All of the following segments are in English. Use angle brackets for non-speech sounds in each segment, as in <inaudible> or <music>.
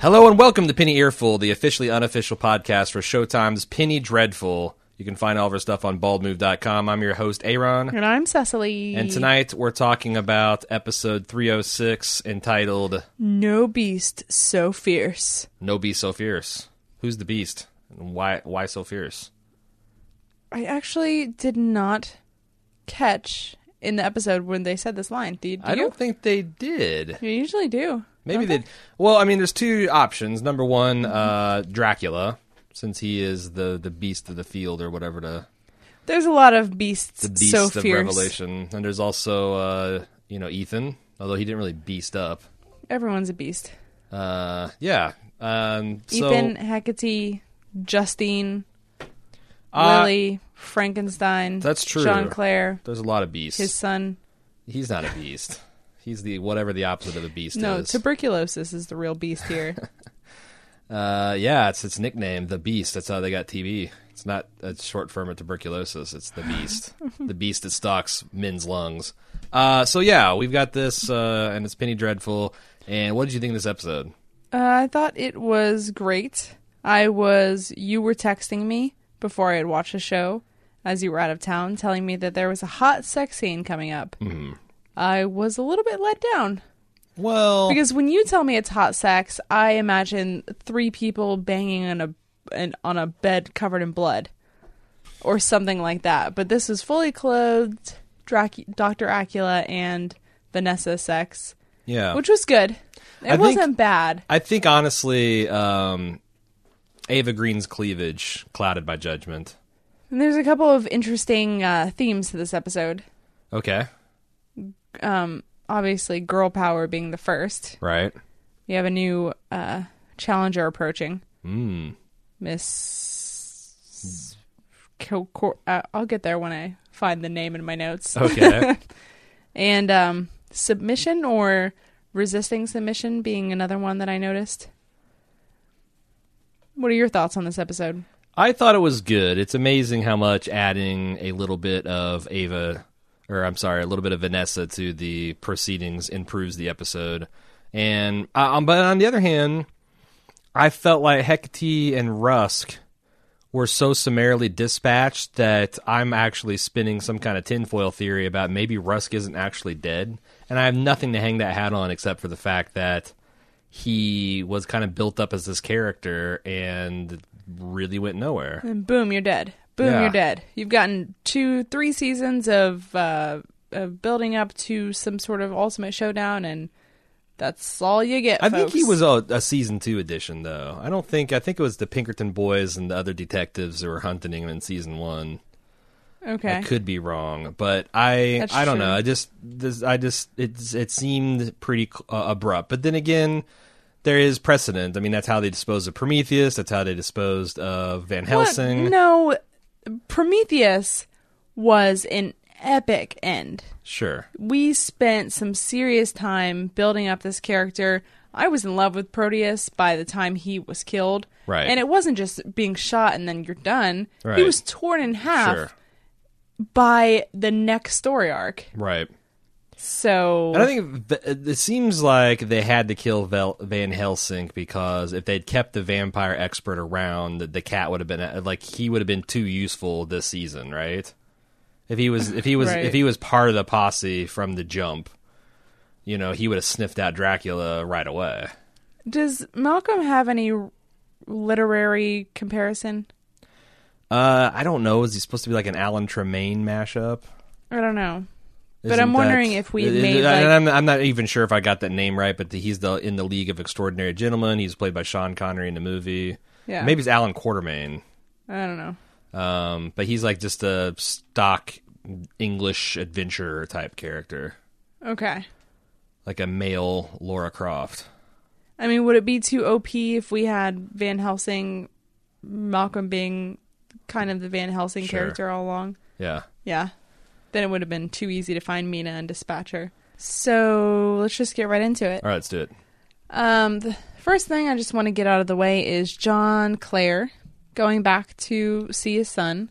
Hello and welcome to Penny Earful, the officially unofficial podcast for Showtime's Penny Dreadful. You can find all of our stuff on baldmove.com. I'm your host, Aaron. And I'm Cecily. And tonight we're talking about episode 306 entitled No beast so fierce. No Beast So Fierce. Who's the beast? And why why so fierce? I actually did not catch in the episode when they said this line. Did I don't think they did. You usually do. Maybe they Well, I mean there's two options. Number 1, uh Dracula, since he is the the beast of the field or whatever to There's a lot of beasts the beast so of fierce. Revelation. And there's also uh, you know, Ethan, although he didn't really beast up. Everyone's a beast. Uh, yeah. Um, so, Ethan, Hecate, Justine, uh, Lily, Frankenstein. That's true. Jean Claire, There's a lot of beasts. his son. He's not a beast. He's the whatever the opposite of a beast No, is. tuberculosis is the real beast here. <laughs> uh, yeah, it's its nickname, the Beast. That's how they got TB. It's not a short form of tuberculosis. It's the Beast, <laughs> the Beast that stalks men's lungs. Uh, so yeah, we've got this, uh, and it's Penny Dreadful. And what did you think of this episode? Uh, I thought it was great. I was you were texting me before I had watched the show as you were out of town, telling me that there was a hot sex scene coming up. Mm-hmm. I was a little bit let down Well, because when you tell me it's hot sex, I imagine three people banging on a an, on a bed covered in blood or something like that. But this is fully clothed Drac- Dr. Acula and Vanessa sex, yeah. which was good. It I wasn't bad. I think honestly, um, Eva Green's cleavage clouded by judgment. And there's a couple of interesting uh, themes to this episode. Okay, Um, obviously, girl power being the first. right. We have a new uh, challenger approaching, Mm. Miss. Uh, I'll get there when I find the name in my notes. Okay. <laughs> And um, submission or resisting submission being another one that I noticed. What are your thoughts on this episode? I thought it was good. It's amazing how much adding a little bit of Eva, or I'm sorry, a little bit of Vanessa to the proceedings improves the episode. And uh, um, but on the other hand, I felt like Hecate and Rusk were so summarily dispatched that I'm actually spinning some kind of tinfoil theory about maybe Rusk isn't actually dead. And I have nothing to hang that hat on except for the fact that he was kind of built up as this character and really went nowhere. And boom, you're dead. Boom, Yeah. you're dead. You've gotten two, three seasons of uh, of building up to some sort of ultimate showdown, and that's all you get. I think he was a, a season two edition, though. I don't think. I think it was the Pinkerton boys and the other detectives who were hunting him in season one. okay. I could be wrong, but I That's I don't true. know. I just this I just it it seemed pretty uh, abrupt. But then again, there is precedent. I mean, that's how they disposed of Prometheus. That's how they disposed of Van Helsing. What? No, Prometheus was an epic end. Sure. We spent some serious time building up this character. I was in love with Proteus by the time he was killed. Right. And it wasn't just being shot and then you're done. He was torn in half Sure. by the next story arc. Right. So And I think th- it seems like they had to kill Vel- Van Helsing because if they'd kept the vampire expert around, the, the cat would have been like he would have been too useful this season, right? If he was if he was Right. if he was part of the posse from the jump, you know, he would have sniffed out Dracula right away. does Malcolm have any literary comparison? Uh, I don't know. Is he supposed to be like an Alan Tremaine mashup? I don't know. But Isn't I'm wondering if we made, like- I'm, I'm not even sure if I got that name right, but he's the in the League of Extraordinary Gentlemen. He's played by Sean Connery in the movie. Yeah. Maybe it's Allan Quatermain. I don't know. Um, but he's like just a stock English adventurer type character, Okay. like a male Lara Croft. I mean, would it be too OP if we had Van Helsing, Malcolm being kind of the Van Helsing Sure. character all along? Yeah. Yeah. Then it would have been too easy to find Mina and dispatch her. So let's just get right into it. All right, let's do it. Um, the first thing I just want to get out of the way is John Clare going back to see his son.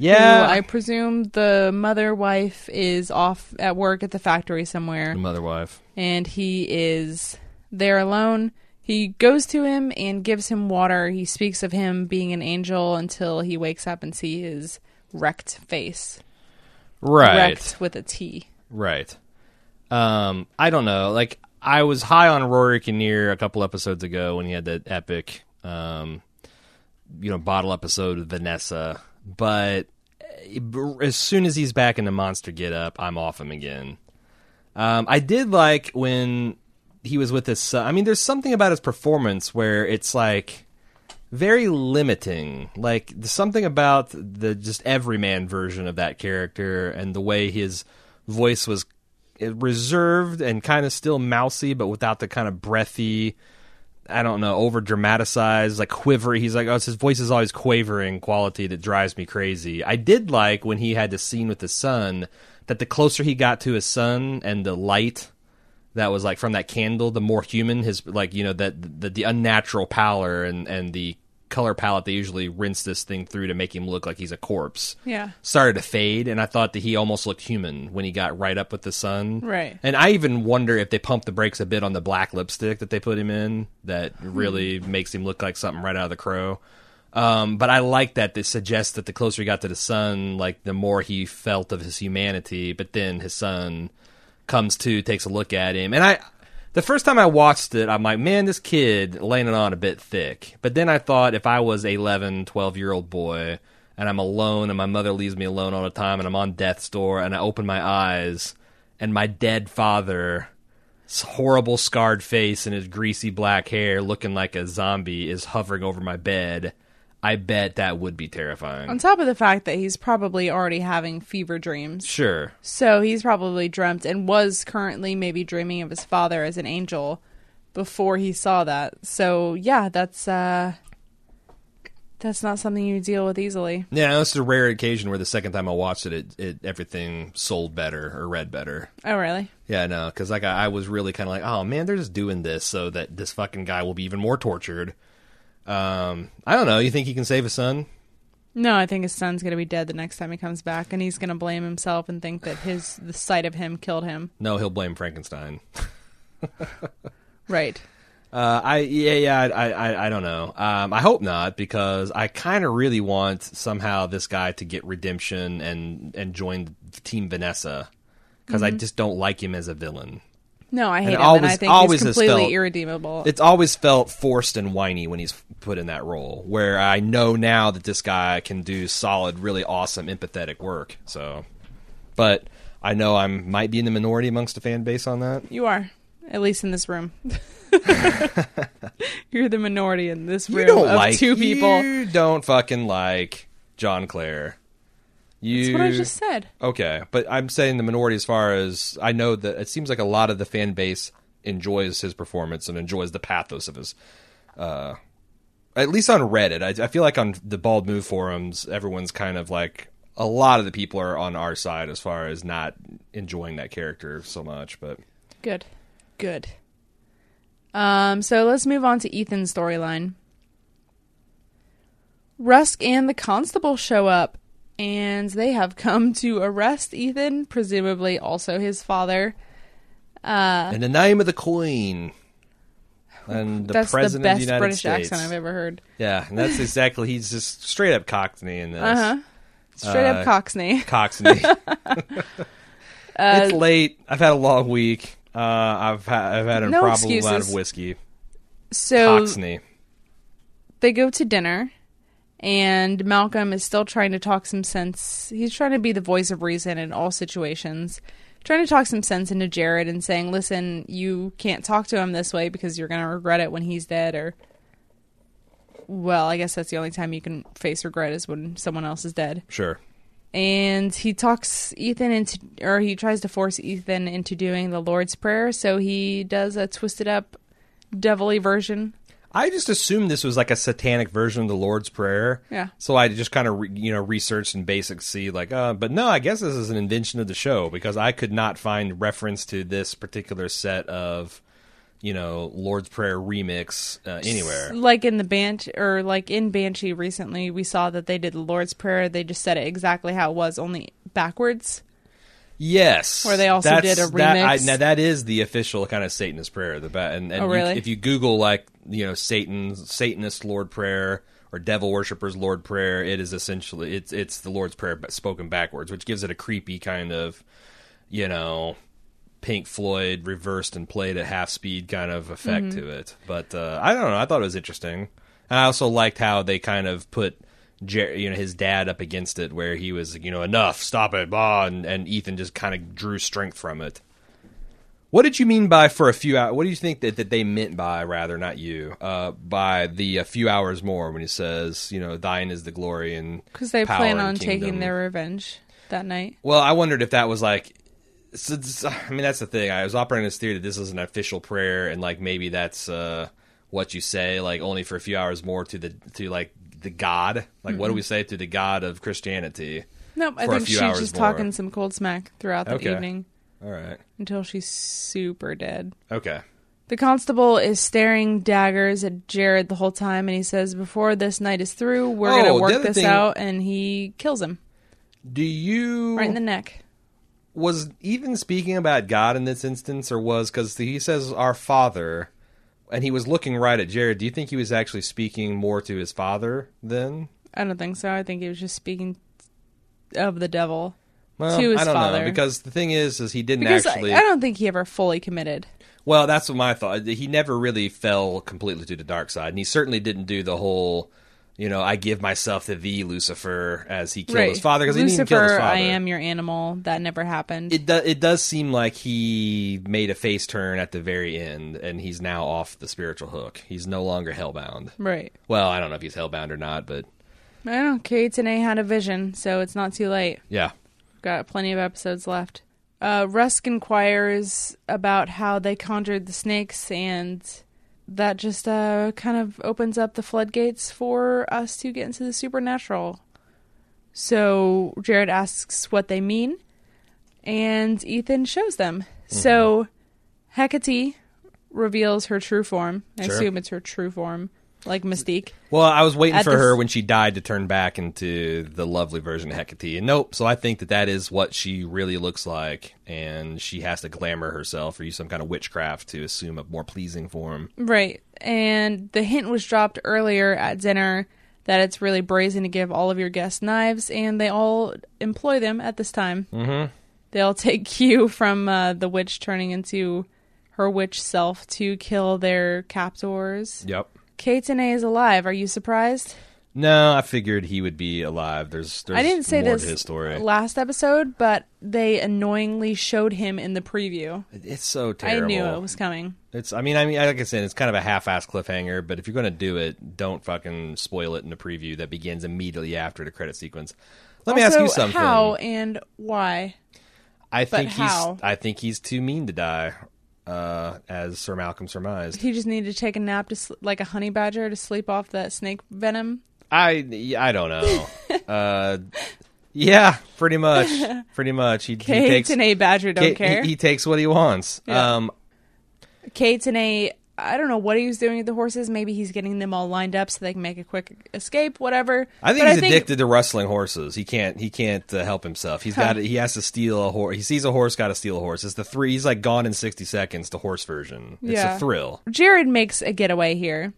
Yeah. who I presume the mother wife is off at work at the factory somewhere. the mother wife. and he is there alone. He goes to him and gives him water. He speaks of him being an angel until he wakes up and sees his wrecked face. Right. Wrecked with a T. Right. Um, I don't know. Like I was high on Rory Kinnear a couple episodes ago when he had that epic, um, you know, bottle episode with Vanessa. But eh, as soon as he's back in the monster get up, I'm off him again. Um, I did like when he was with his son. I mean, there's something about his performance where it's like very limiting. Like something about the just everyman version of that character and the way his voice was eh, reserved and kind of still mousy, but without the kind of breathy. I don't know, over dramatized, like quivery. He's like, oh, his voice is always quavering quality that drives me crazy. I did like when he had the scene with his son that the closer he got to his son and the light that was like from that candle, the more human his like you know that the, the unnatural pallor and and the color palette they usually rinse this thing through to make him look like he's a corpse Yeah. started to fade and I thought that he almost looked human when he got right up with the son. Right. And I even wonder if they pumped the brakes a bit on the black lipstick that they put him in that really makes him look like something right out of the crow. Um, but I like that that suggests that the closer he got to the son, like the more he felt of his humanity, but then his son comes to, takes a look at him. And I the first time I watched it, I'm like, man, this kid laying it on a bit thick. But then I thought if I was 11, 12 year old boy and I'm alone and my mother leaves me alone all the time and I'm on death's door and I open my eyes and my dead father, horrible scarred face and his greasy black hair looking like a zombie is hovering over my bed, I bet that would be terrifying. On top of the fact that he's probably already having fever dreams. Sure. So he's probably dreamt and was currently maybe dreaming of his father as an angel before he saw that. So yeah, that's uh that's not something you deal with easily. Yeah, this is a rare occasion where the second time I watched it, it, it everything sold better or read better. Oh really? Yeah, no, because like I, I was really kind of like, oh man, they're just doing this so that this fucking guy will be even more tortured. Um, I don't know. You think he can save his son? No, I think his son's gonna be dead the next time he comes back, and he's gonna blame himself and think that his the sight of him killed him. No, he'll blame Frankenstein. Right. <laughs> Uh, I yeah yeah I I, I don't know. Um, I hope not because I kind of really want somehow this guy to get redemption and and join Team Vanessa because I just don't like him as a villain. No, I hate it him, always- and I think always he's completely felt- irredeemable. It's always felt forced and whiny when he's put in that role. Where I know now that this guy can do solid, really awesome, empathetic work. So, but I know I might be in the minority amongst the fan base on that. you are, at least in this room. <laughs> <laughs> You're the minority in this room You don't of like two people. You don't fucking like John Clare. You That's what I just said. okay, but I'm saying the minority as far as I know that it seems like a lot of the fan base enjoys his performance and enjoys the pathos of his. Uh, at least on Reddit, I, I feel like on the Bald Move forums, everyone's kind of like a lot of the people are on our side as far as not enjoying that character so much. But Good. Good. Um, so let's move on to Ethan's storyline. Rusk and the constable show up, and they have come to arrest Ethan, presumably also his father. Uh, in the name of the Queen and the that's the President best of the United British States. accent I've ever heard. Yeah, and that's exactly he's just straight up Cockney in this. Uh huh. Straight Uh, up Cockney. <laughs> Cockney. Uh, it's late. I've had a long week. Uh, I've ha- I've had an No improbable amount of whiskey. So Cockney. they go to dinner and Malcolm is still trying to talk some sense. He's trying to be the voice of reason in all situations. Trying to talk some sense into Jared and saying, "Listen, you can't talk to him this way because you're going to regret it when he's dead or well, I guess that's the only time you can face regret is when someone else is dead." Sure. And he talks Ethan into or he tries to force Ethan into doing the Lord's prayer, so he does a twisted up devilly version. I just assumed this was like a satanic version of the Lord's Prayer. Yeah. So I just kind of re- you know researched and basic see like, uh, but no, I guess this is an invention of the show because I could not find reference to this particular set of you know Lord's Prayer remix uh, anywhere. Like in the Banshee, or like in Banshee recently, we saw that they did the Lord's Prayer. They just said it exactly how it was, only backwards. Yes, Where they also did a that- I- remix. now that is the official kind of Satanist prayer. The and, and Oh, you- really? if you Google like you know Satan Satanist Lord prayer or devil worshippers Lord prayer, it is essentially it's it's the Lord's prayer spoken backwards, which gives it a creepy kind of you know Pink Floyd reversed and played at half speed kind of effect Mm-hmm. to it. But uh, I don't know. I thought it was interesting. And I also liked how they kind of put. Jer- you know his dad up against it, where he was, you know, enough, stop it, blah, and, and Ethan just kind of drew strength from it. What did you mean by for a few hours? What do you think that, that they meant by, rather, not you, uh, by the a few hours more when he says, you know, thine is the glory and Because they plan on taking their revenge that night. Well, I wondered if that was like. I mean, that's the thing. I was operating this theory that this is an official prayer, and like maybe that's uh, what you say, like only for a few hours more to the to like the God. Like, what do mm-hmm. we say to the God of Christianity? Nope, I think she's just more. talking some cold smack throughout the Okay. evening All right. until she's super dead. Okay. The constable is staring daggers at Jared the whole time, and he says, "Before this night is through, we're Oh, gonna work this thing- out." And he kills him Do you right in the neck. was even speaking about God in this instance, or was because he says our Father, and he was looking right at Jared. Do you think he was actually speaking more to his father then? I don't think so. I think he was just speaking of the devil Well, To his I don't know father. because the thing is, is he didn't because I- actually. I don't think he ever fully committed. Well, that's what my thought. He never really fell completely to the dark side, and he certainly didn't do the whole, you know, I give myself to thee, Lucifer, as he killed his father because he didn't even kill his father. I am your animal. That never happened. It does. It does seem like he made a face turn at the very end, and he's now off the spiritual hook. He's no longer hellbound. right. Well, I don't know if he's hellbound or not, but I don't know. Kaetenay had a vision, so it's not too late. yeah. Got plenty of episodes left. Uh, Rusk inquires about how they conjured the snakes, and that just uh, kind of opens up the floodgates for us to get into the supernatural. So Jared asks what they mean, and Ethan shows them. So Hecate reveals her true form. I Sure. assume it's her true form, like Mystique. Well, I was waiting At for the her when she died to turn back into the lovely version of Hecate, and nope. So I think that that is what she really looks like, and she has to glamour herself or use some kind of witchcraft to assume a more pleasing form. Right. And the hint was dropped earlier at dinner that it's really brazen to give all of your guests knives, and they all employ them at this time. Mm-hmm. They all take <laughs> cue from uh, the witch turning into her witch self to kill their captors. Yep. Kaetenay is alive. Are you surprised? No, I figured he would be alive. There's, there's I didn't say more this to his story. last episode, but they annoyingly showed him in the preview. It's so terrible. I knew it was coming. It's. I mean, I mean, like I said, it's kind of a half-ass cliffhanger. But if you're going to do it, don't fucking spoil it in the preview that begins immediately after the credit sequence. Let me ask you something. How and why? I think how? he's. I think he's too mean to die, uh, as Sir Malcolm surmised. He just needed to take a nap to sl- like a honey badger to sleep off that snake venom. I. I don't know. <laughs> uh, yeah, pretty much. <laughs> Pretty much. He, he Kate takes. and a badger don't he- care. He, he takes what he wants. Yeah. Um, Kaetenay I don't know what he was doing with the horses. Maybe he's getting them all lined up so they can make a quick escape. Whatever. I think But he's addicted to rustling horses. He can't. He can't uh, help himself. He's got. He has to steal a horse. He sees a horse. Got to steal a horse. It's the three. He's like gone in sixty seconds. The horse version. It's Yeah. a thrill. Jared makes a getaway here,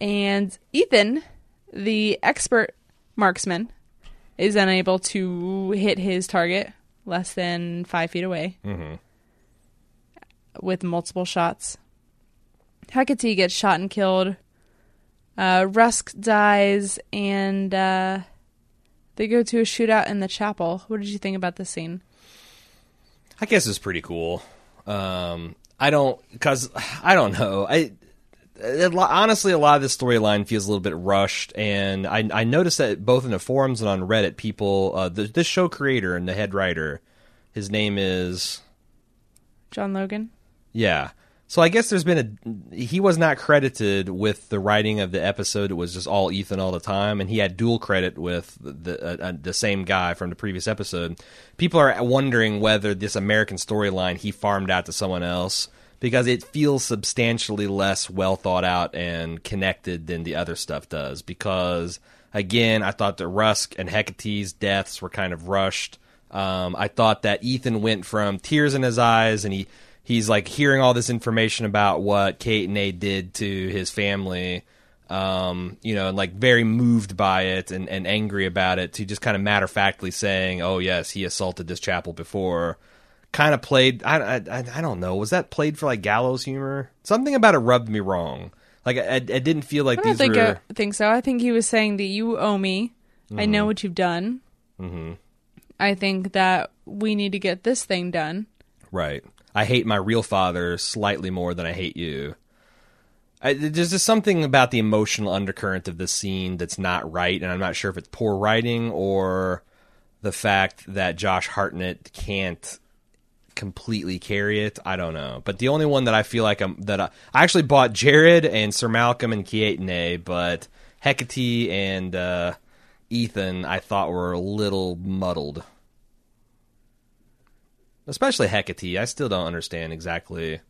and Ethan, the expert marksman, is unable to hit his target less than five feet away with multiple shots. Hecate gets shot and killed. Uh, Rusk dies, and uh, they go to a shootout in the chapel. What did you think about this scene? I guess it's pretty cool. Um, I don't because I don't know. I it, honestly, a lot of this storyline feels a little bit rushed, and I I noticed that both in the forums and on Reddit, people uh, the, this show creator and the head writer, his name is John Logan? Yeah. So I guess there's been a he was not credited with the writing of the episode. It was just all Ethan all the time, and he had dual credit with the uh, uh, the same guy from the previous episode. People are wondering whether this American storyline he farmed out to someone else because it feels substantially less well thought out and connected than the other stuff does. Because again, I thought that Rusk and Hecate's deaths were kind of rushed. Um, I thought that Ethan went from tears in his eyes and he he's like hearing all this information about what Kaetenay did to his family. Um, you know, and like very moved by it and, and angry about it to just kind of matter of factly saying, "Oh yes, he assaulted this chapel before." Kind of played. I, I I don't know. Was that played for like gallows humor? Something about it rubbed me wrong. Like I, I didn't feel like I don't these think were. I think so. I think he was saying that you owe me. I Mm-hmm. know what you've done. Mm-hmm. I think that we need to get this thing done. Right. I hate my real father slightly more than I hate you. I, there's just something about the emotional undercurrent of this scene that's not right, and I'm not sure if it's poor writing or the fact that Josh Hartnett can't completely carry it. I don't know. But the only one that I feel like I'm that I, I actually bought Jared and Sir Malcolm and Kaetenay, but Hecate and uh, Ethan I thought were a little muddled. Especially Hecate. I still don't understand exactly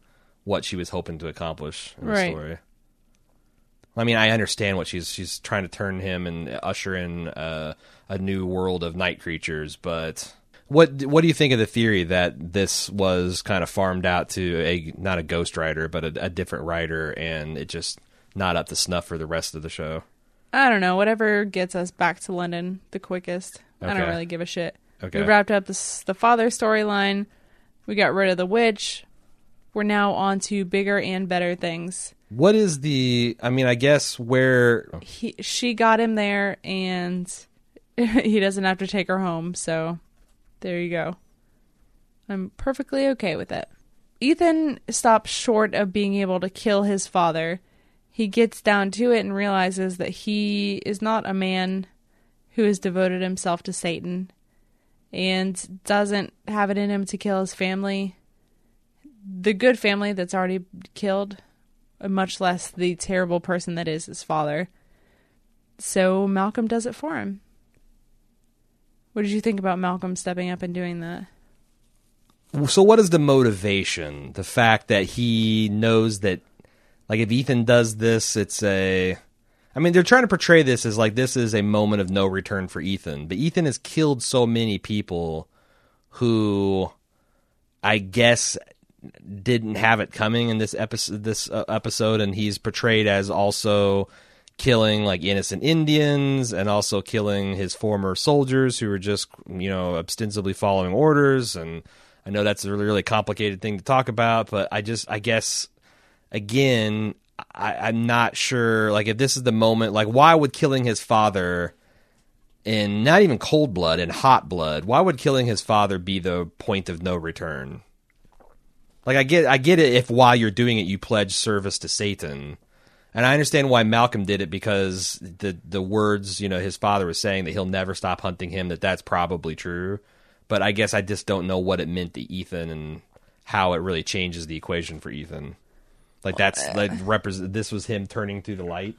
what she was hoping to accomplish in the story. I mean, I understand what she's she's trying to turn him and usher in uh, a new world of night creatures, but what what do you think of the theory that this was kind of farmed out to a not a ghost writer, but a, a different writer, and it just not up to snuff for the rest of the show? I don't know. Whatever gets us back to London the quickest. I don't really give a shit. Okay. We wrapped up this, the father storyline. We got rid of the witch. We're now on to bigger and better things. What is the? I mean, I guess where He, she got him there, and <laughs> he doesn't have to take her home. So there you go. I'm perfectly okay with it. Ethan stops short of being able to kill his father. He gets down to it and realizes that he is not a man who has devoted himself to Satan and doesn't have it in him to kill his family. The good family that's already killed, uh, much less the terrible person that is his father. So Malcolm does it for him. What did you think about Malcolm stepping up and doing that? so what is the motivation the fact that he knows that like if ethan does this it's a i mean they're trying to portray this as like this is a moment of no return for ethan but ethan has killed so many people who i guess didn't have it coming in this episode this uh, episode and he's portrayed as also killing like innocent Indians and also killing his former soldiers who were just you know ostensibly following orders and I know that's a really really complicated thing to talk about but I just I guess again I, I'm not sure like if this is the moment like why would killing his father in not even cold blood and hot blood why would killing his father be the point of no return? Like I get I get it if while you're doing it you pledge service to Satan. And I understand why Malcolm did it because the the words you know his father was saying that he'll never stop hunting him that that's probably true, but I guess I just don't know what it meant to Ethan and how it really changes the equation for Ethan. Like that's uh, like represent this was him turning through the light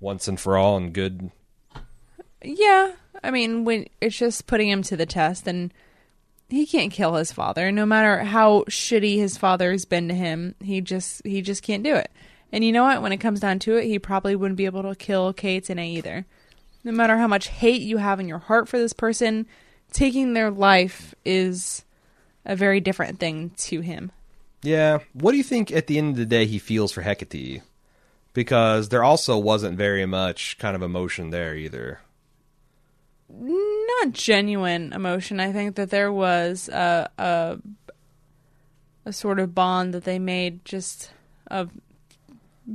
once and for all and good. Yeah, I mean, when it's just putting him to the test, and he can't kill his father, no matter how shitty his father has been to him. He just he just can't do it. And you know what? When it comes down to it, he probably wouldn't be able to kill Kaetenay either. No matter how much hate you have in your heart for this person, taking their life is a very different thing to him. Yeah. What do you think at the end of the day he feels for Hecate? Because there also wasn't very much kind of emotion there either. not genuine emotion. I think that there was a a, a sort of bond that they made just of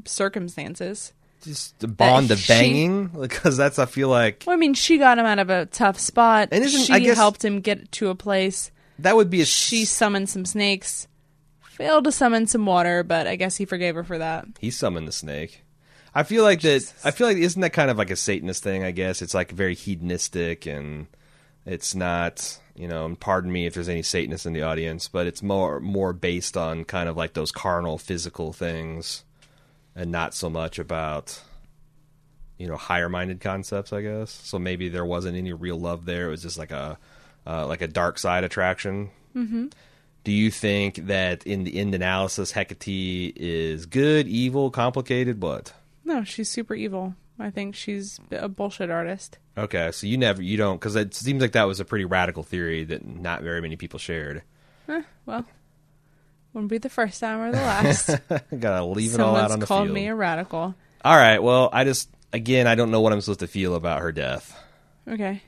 circumstances. Just the bond of she- banging <laughs> because that's I feel like Well, I mean, she got him out of a tough spot. And isn't- she guess- helped him get to a place. that would be a She summoned some snakes, failed to summon some water, but I guess he forgave her for that. he summoned the snake. I feel like that. I feel like isn't that kind of like a Satanist thing? I guess it's like very hedonistic, and it's not. You know, and pardon me if there's any Satanists in the audience, but it's more more based on kind of like those carnal, physical things, and not so much about you know higher minded concepts. I guess so. Maybe there wasn't any real love there. It was just like a uh, like a dark side attraction. Mm-hmm. Do you think that in the end analysis, Hecate is good, evil, complicated? What? No, she's super evil. I think she's a bullshit artist. Okay, so you never you don't because it seems like that was a pretty radical theory that not very many people shared. Eh, well, wouldn't be the first time or the last. <laughs> Gotta leave it all out on the called field. me a radical. all right, well, I just again I don't know what I'm supposed to feel about her death. Okay.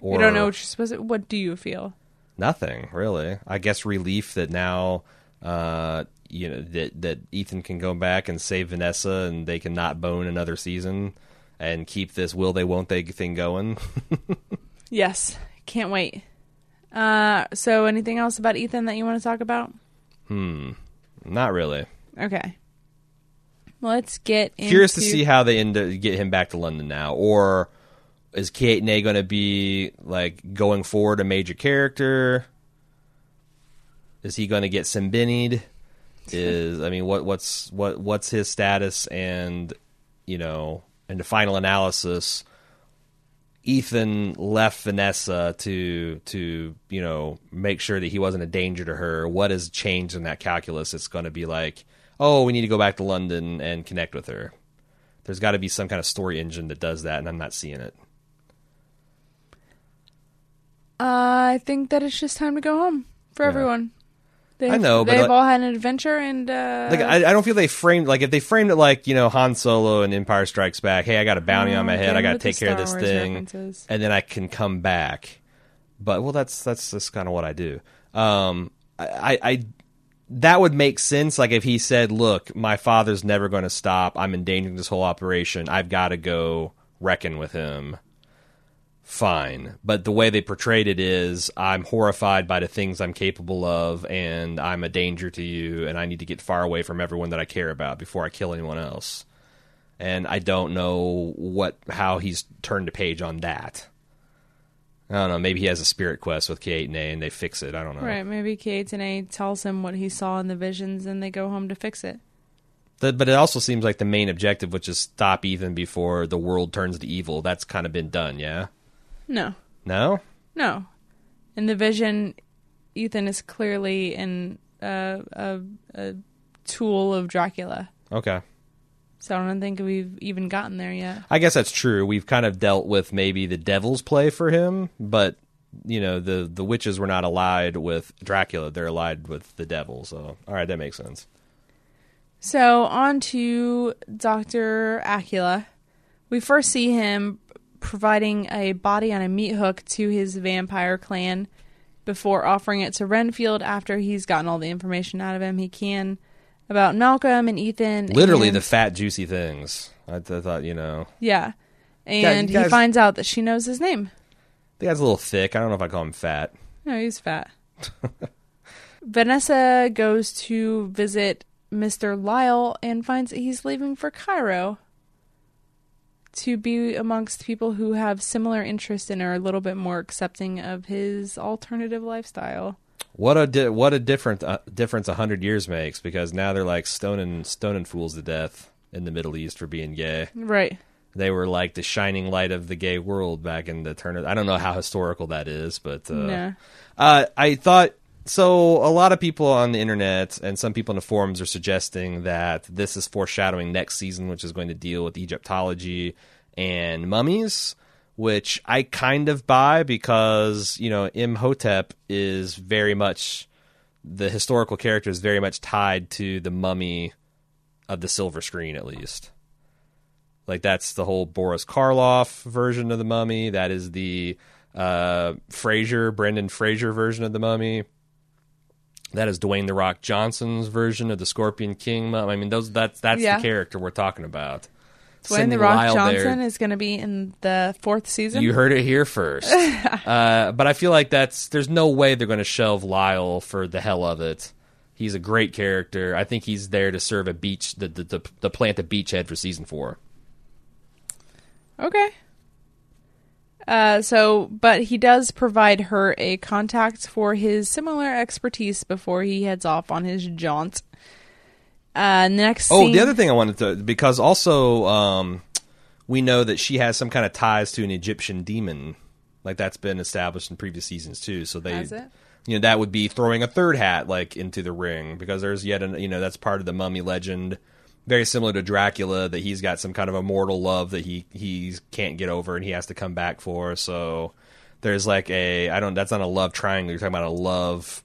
Or you don't know what you're supposed to. What do you feel? Nothing really. I guess relief that now. Uh, you know that that Ethan can go back and save Vanessa, and they can not bone another season, and keep this will they won't they thing going. <laughs> Yes. Can't wait. Uh, so anything else about Ethan that you want to talk about? hmm, not really. Okay. Let's get Curious to see how they end up get him back to London now, or is Kate going to be like going forward a major character? Is he going to get Simbinied? Is I mean, what what's what what's his status? And you know, in the final analysis, Ethan left Vanessa to to you know make sure that he wasn't a danger to her. What has changed in that calculus? It's going to be like, oh, we need to go back to London and connect with her. There's got to be some kind of story engine that does that, and I'm not seeing it. I think that it's just time to go home for Yeah. everyone. They've, I know, but, they've like- all had an adventure, and uh, Like I, I don't feel they framed like if they framed it like you know Han Solo and Empire Strikes Back. Hey, I got a bounty on my Oh, head. I got to take care of this thing, and then I can come back. But well, that's that's just kind of what I do. Um, I, I, I that would make sense. Like if he said, "Look, my father's never going to stop. I'm endangering this whole operation. I've got to go reckon with him." Fine, but the way they portrayed it is, I'm horrified by the things I'm capable of, and I'm a danger to you, and I need to get far away from everyone that I care about before I kill anyone else. And I don't know what how he's turned a page on that. I don't know. Maybe he has a spirit quest with Kaetenay, and they fix it. I don't know. right, maybe Kaetenay tells him what he saw in the visions, and they go home to fix it. But, but it also seems like the main objective, which is stop Ethan before the world turns to evil, that's kind of been done. Yeah. No, No. no. In the vision, Ethan is clearly in uh, a a tool of Dracula. Okay. So I don't think we've even gotten there yet. I guess that's true. We've kind of dealt with maybe the devil's play for him, but you know the the witches were not allied with Dracula; they're allied with the devil. So, all right, that makes sense. So on to Doctor Acula. We first see him providing a body on a meat hook to his vampire clan before offering it to Renfield after he's gotten all the information out of him he can about Malcolm and Ethan. Literally, and- the fat, juicy things. I, th- thought, you know, yeah, and you guys- he finds out that she knows his name. the guy's a little thick. I don't know if I call him fat. No, he's fat. <laughs> Vanessa goes to visit Mr. Lyle and finds that he's leaving for Cairo to be amongst people who have similar interests and are a little bit more accepting of his alternative lifestyle. What a di- what a different uh, difference a hundred years makes because now they're like stoning stoning fools to death in the Middle East for being gay. Right. They were like the shining light of the gay world back in the turn of. I don't know how historical that is, but uh, Nah. Uh, I thought so. A lot of people on the internet and some people in the forums are suggesting that this is foreshadowing next season, which is going to deal with Egyptology and mummies, which I kind of buy because you know Imhotep is very much the historical character is very much tied to the mummy of the silver screen, at least. Like that's the whole Boris Karloff version of the mummy. That is the uh, Fraser, Brendan Fraser version of the mummy. That is Dwayne the Rock Johnson's version of the Scorpion King. I mean, those that's that's Yeah. the character we're talking about. Dwayne Cindy the Rock Lyle Johnson is going to be in the fourth season. You heard it here first. <laughs> uh, but I feel like that's there's no way they're going to shelve Lyle for the hell of it. He's a great character. I think he's there to serve a beach, the the, the, the plant a beachhead for season four. Okay. Uh, so, but he does provide her a contact for his similar expertise before he heads off on his jaunt. Uh, next. Oh, scene- the other thing I wanted to because also um, we know that she has some kind of ties to an Egyptian demon, like that's been established in previous seasons too. So they, Has it? you know, that would be throwing a third hat like into the ring because there's yet an you know that's part of the mummy legend very similar to Dracula that he's got some kind of immortal love that he he can't get over and he has to come back for. So there's like a I don't that's not a love triangle. You're talking about a love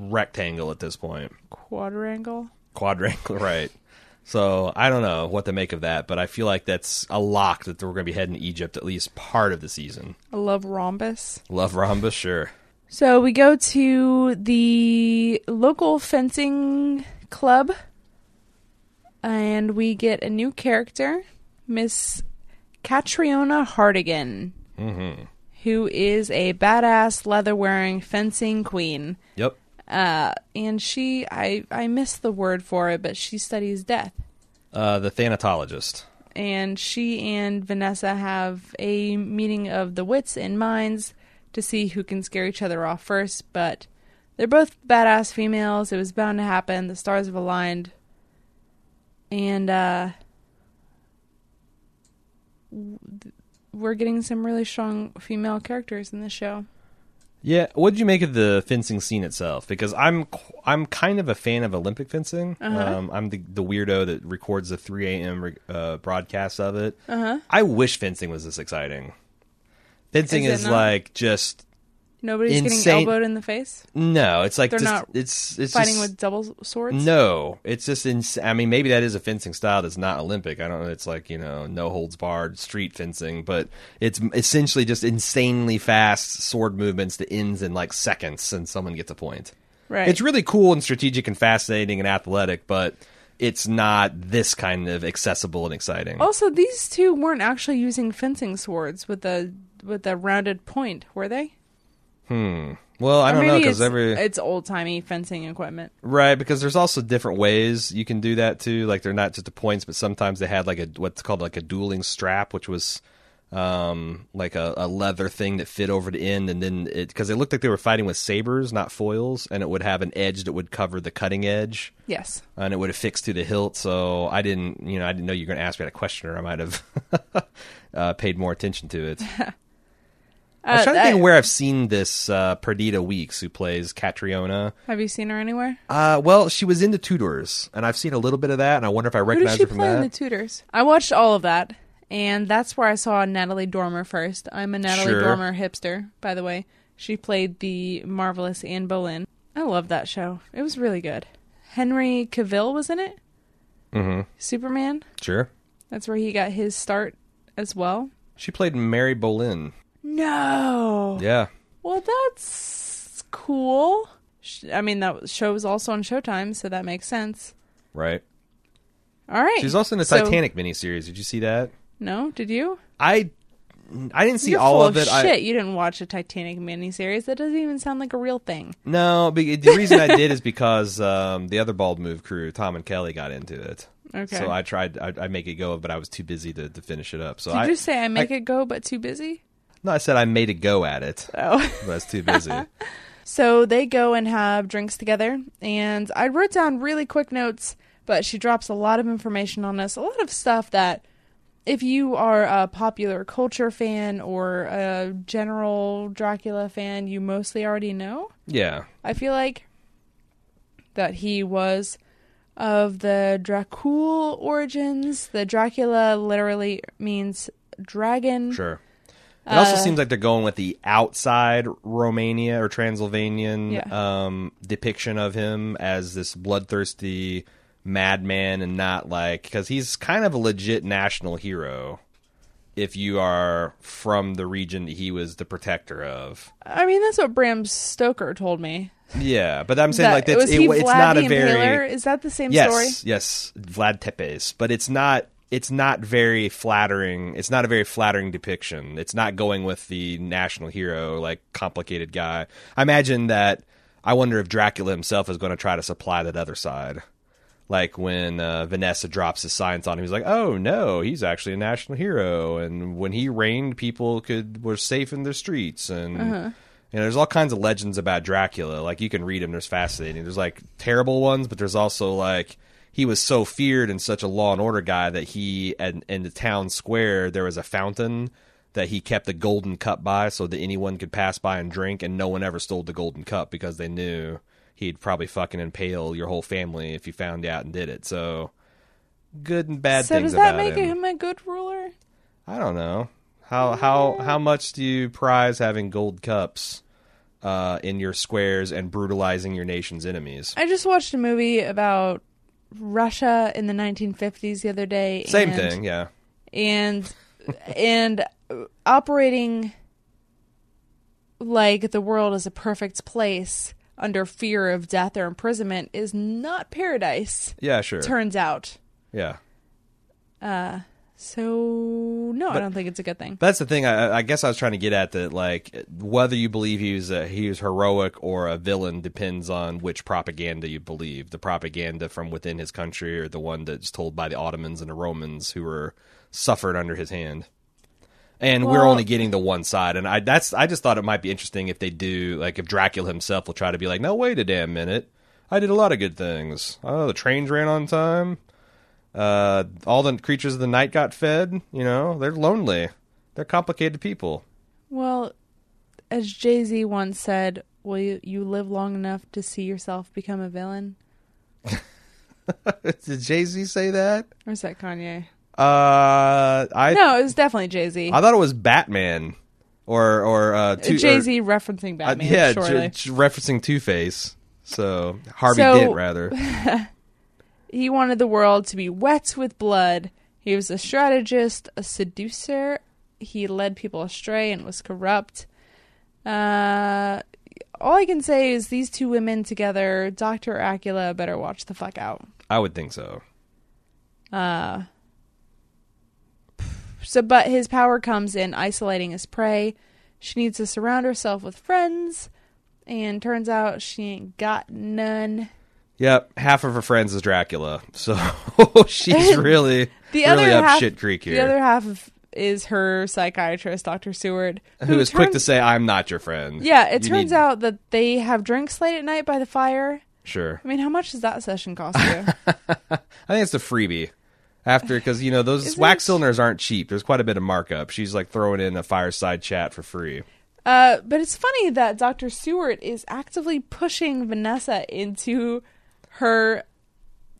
rectangle at this point. Quadrangle. Quadrangle, <laughs> right? So I don't know what to make of that, but I feel like that's a lock that we're going to be heading to Egypt at least part of the season. I love rhombus. Love rhombus, sure. So we go to the local fencing club and we get a new character, Miss Catriona Hartdegen, Mm-hmm. who is a badass leather wearing fencing queen. Yep. Uh, and she, I, I missed the word for it, but she studies death. Uh, the Thanatologist. And she and Vanessa have a meeting of the wits and minds to see who can scare each other off first. But they're both badass females. It was bound to happen. The stars have aligned. And, uh, we're getting some really strong female characters in this show. Yeah, what did you make of the fencing scene itself? Because I'm I'm kind of a fan of Olympic fencing. Uh-huh. Um, I'm the, the weirdo that records the 3 a.m. Re- uh, broadcast of it. Uh huh. I wish fencing was this exciting. Fencing Is is, like just Nobody's Insane- getting elbowed in the face, no. It's like They're just, not it's it's fighting just, with double swords. No, it's just ins- I mean, maybe that is a fencing style that's not Olympic. I don't know. It's like you know, no holds barred street fencing, but it's essentially just insanely fast sword movements that ends in like seconds, and someone gets a point. right? It's really cool and strategic and fascinating and athletic, but it's not this kind of accessible and exciting. Also, these two weren't actually using fencing swords with the with the rounded point, were they? Hmm. Well, I Or don't know because every it's old timey fencing equipment. right because there's also different ways you can do that too. Like they're not just the points, but sometimes they had like a what's called like a dueling strap, which was um like a, a leather thing that fit over the end and then it because it looked like they were fighting with sabers not foils and it would have an edge that would cover the cutting edge Yes. and it would have fixed to the hilt. So I didn't, you know, I didn't know you were going to ask me that question, or I might have <laughs> uh, paid more attention to it. <laughs> I was Uh, trying to think where I've seen this uh, Perdita Weeks, who plays Catriona. have you seen her anywhere? Uh, well, she was in the Tudors, and I've seen a little bit of that, and I wonder if I Who recognize does she her from play in that. the Tudors? I watched all of that, and that's where I saw Natalie Dormer first. I'm a Natalie Sure. Dormer hipster, by the way. She played the marvelous Anne Boleyn. I love that show. It was really good. Henry Cavill was in it. hmm Superman. Sure, That's where he got his start as well. she played Mary Boleyn. No. Yeah, Well, that's cool. Sh- I mean, that show was also on Showtime, so that makes sense. right. All right. She's also in the So- Titanic miniseries. Did you see that? No, did you? I, I didn't see You're all full of it. I- Shit, you didn't watch a Titanic miniseries. That doesn't even sound like a real thing. No, be- the reason I did is because um, the other Bald Move crew, Tom and Kelly, got into it. Okay. So I tried. I, I make it go, but I was too busy to, to finish it up. So did I you say I make it go, but too busy? No, I said I made a go at it, <laughs> Oh. I was too busy. <laughs> So they go and have drinks together, and I wrote down really quick notes, but she drops a lot of information on us, a lot of stuff that if you are a popular culture fan or a general Dracula fan, you mostly already know. yeah, I feel like that he was of the Dracul origins. The Dracula literally means dragon. sure. It also Uh, seems like they're going with the outside Romania or Transylvanian Yeah. um, depiction of him as this bloodthirsty madman, and not like because he's kind of a legit national hero. If you are from the region that he was the protector of, I mean, that's what Bram Stoker told me. Yeah, but I'm saying That- like that's it, it's Vlad not the a very Impaler? Is that the same yes, story? yes, Vlad Tepes, but it's not it's not very flattering. It's not a very flattering depiction. It's not going with the national hero like complicated guy. I imagine that I wonder if Dracula himself is going to try to supply that other side. Like when uh, Vanessa drops his science on him, he's like, "Oh no, he's actually a national hero." And when he reigned, people could were safe in their streets, and Uh-huh. you know, there's all kinds of legends about Dracula. Like you can read them; there's fascinating. There's like terrible ones, but there's also like he was so feared and such a law and order guy that he and in the town square there was a fountain that he kept a golden cup by so that anyone could pass by and drink, and no one ever stole the golden cup because they knew he'd probably fucking impale your whole family if you found out and did it. So good and bad so things does that make him. him a good ruler? I don't know. How how how much do you prize having gold cups uh, in your squares and brutalizing your nation's enemies? I just watched a movie about Russia in the 1950s the other day. Same and- thing, yeah. and and operating like the world is a perfect place under fear of death or imprisonment is not paradise. Yeah, sure. Turns out. yeah. Uh So no, I don't think it's a good thing. That's the thing. I, I guess I was trying to get at that. Like whether you believe he was a, he was heroic or a villain depends on which propaganda you believe. The propaganda from within his country, or the one that's told by the Ottomans and the Romans, who were suffered under his hand. And we're only getting the one side, and I that's I just thought it might be interesting if they do like if Dracula himself will try to be like, no, wait a damn minute, I did a lot of good things. Oh, the trains ran on time. Uh, all the creatures of the night got fed. You know, they're lonely. They're complicated people. Well, as Jay Z once said, "Will you, you live long enough to see yourself become a villain?" <laughs> Did Jay Z say that? Or is that Kanye? Uh, I No, it was definitely Jay Z. I thought it was Batman, or or uh, two, Jay Z referencing uh, Batman. yeah, surely. j- j- referencing Two Face. So Harvey So- Dent, rather. <laughs> He wanted the world to be wet with blood. He was a strategist, a seducer. He led people astray and was corrupt. Uh, all I can say is these two women together, Dr. Acula, better watch the fuck out. I would think so. Uh, so, but his power comes in isolating his prey. She needs to surround herself with friends, and turns out she ain't got none. Yep, half of her friends is Dracula, so <laughs> she's <laughs> really The really other up half, shit creek here. The other half of, is her psychiatrist, Dr. Seward, who is quick to say, "I'm not your friend." Yeah, it You turns need- out that they have drinks late at night by the fire. Sure, I mean, how much does that session cost you? <laughs> I think it's a freebie. After, because you know those Isn't wax cylinders aren't cheap. There's quite a bit of markup. She's like throwing in a fireside chat for free. uh, but it's funny that Dr. Seward is actively pushing Vanessa into her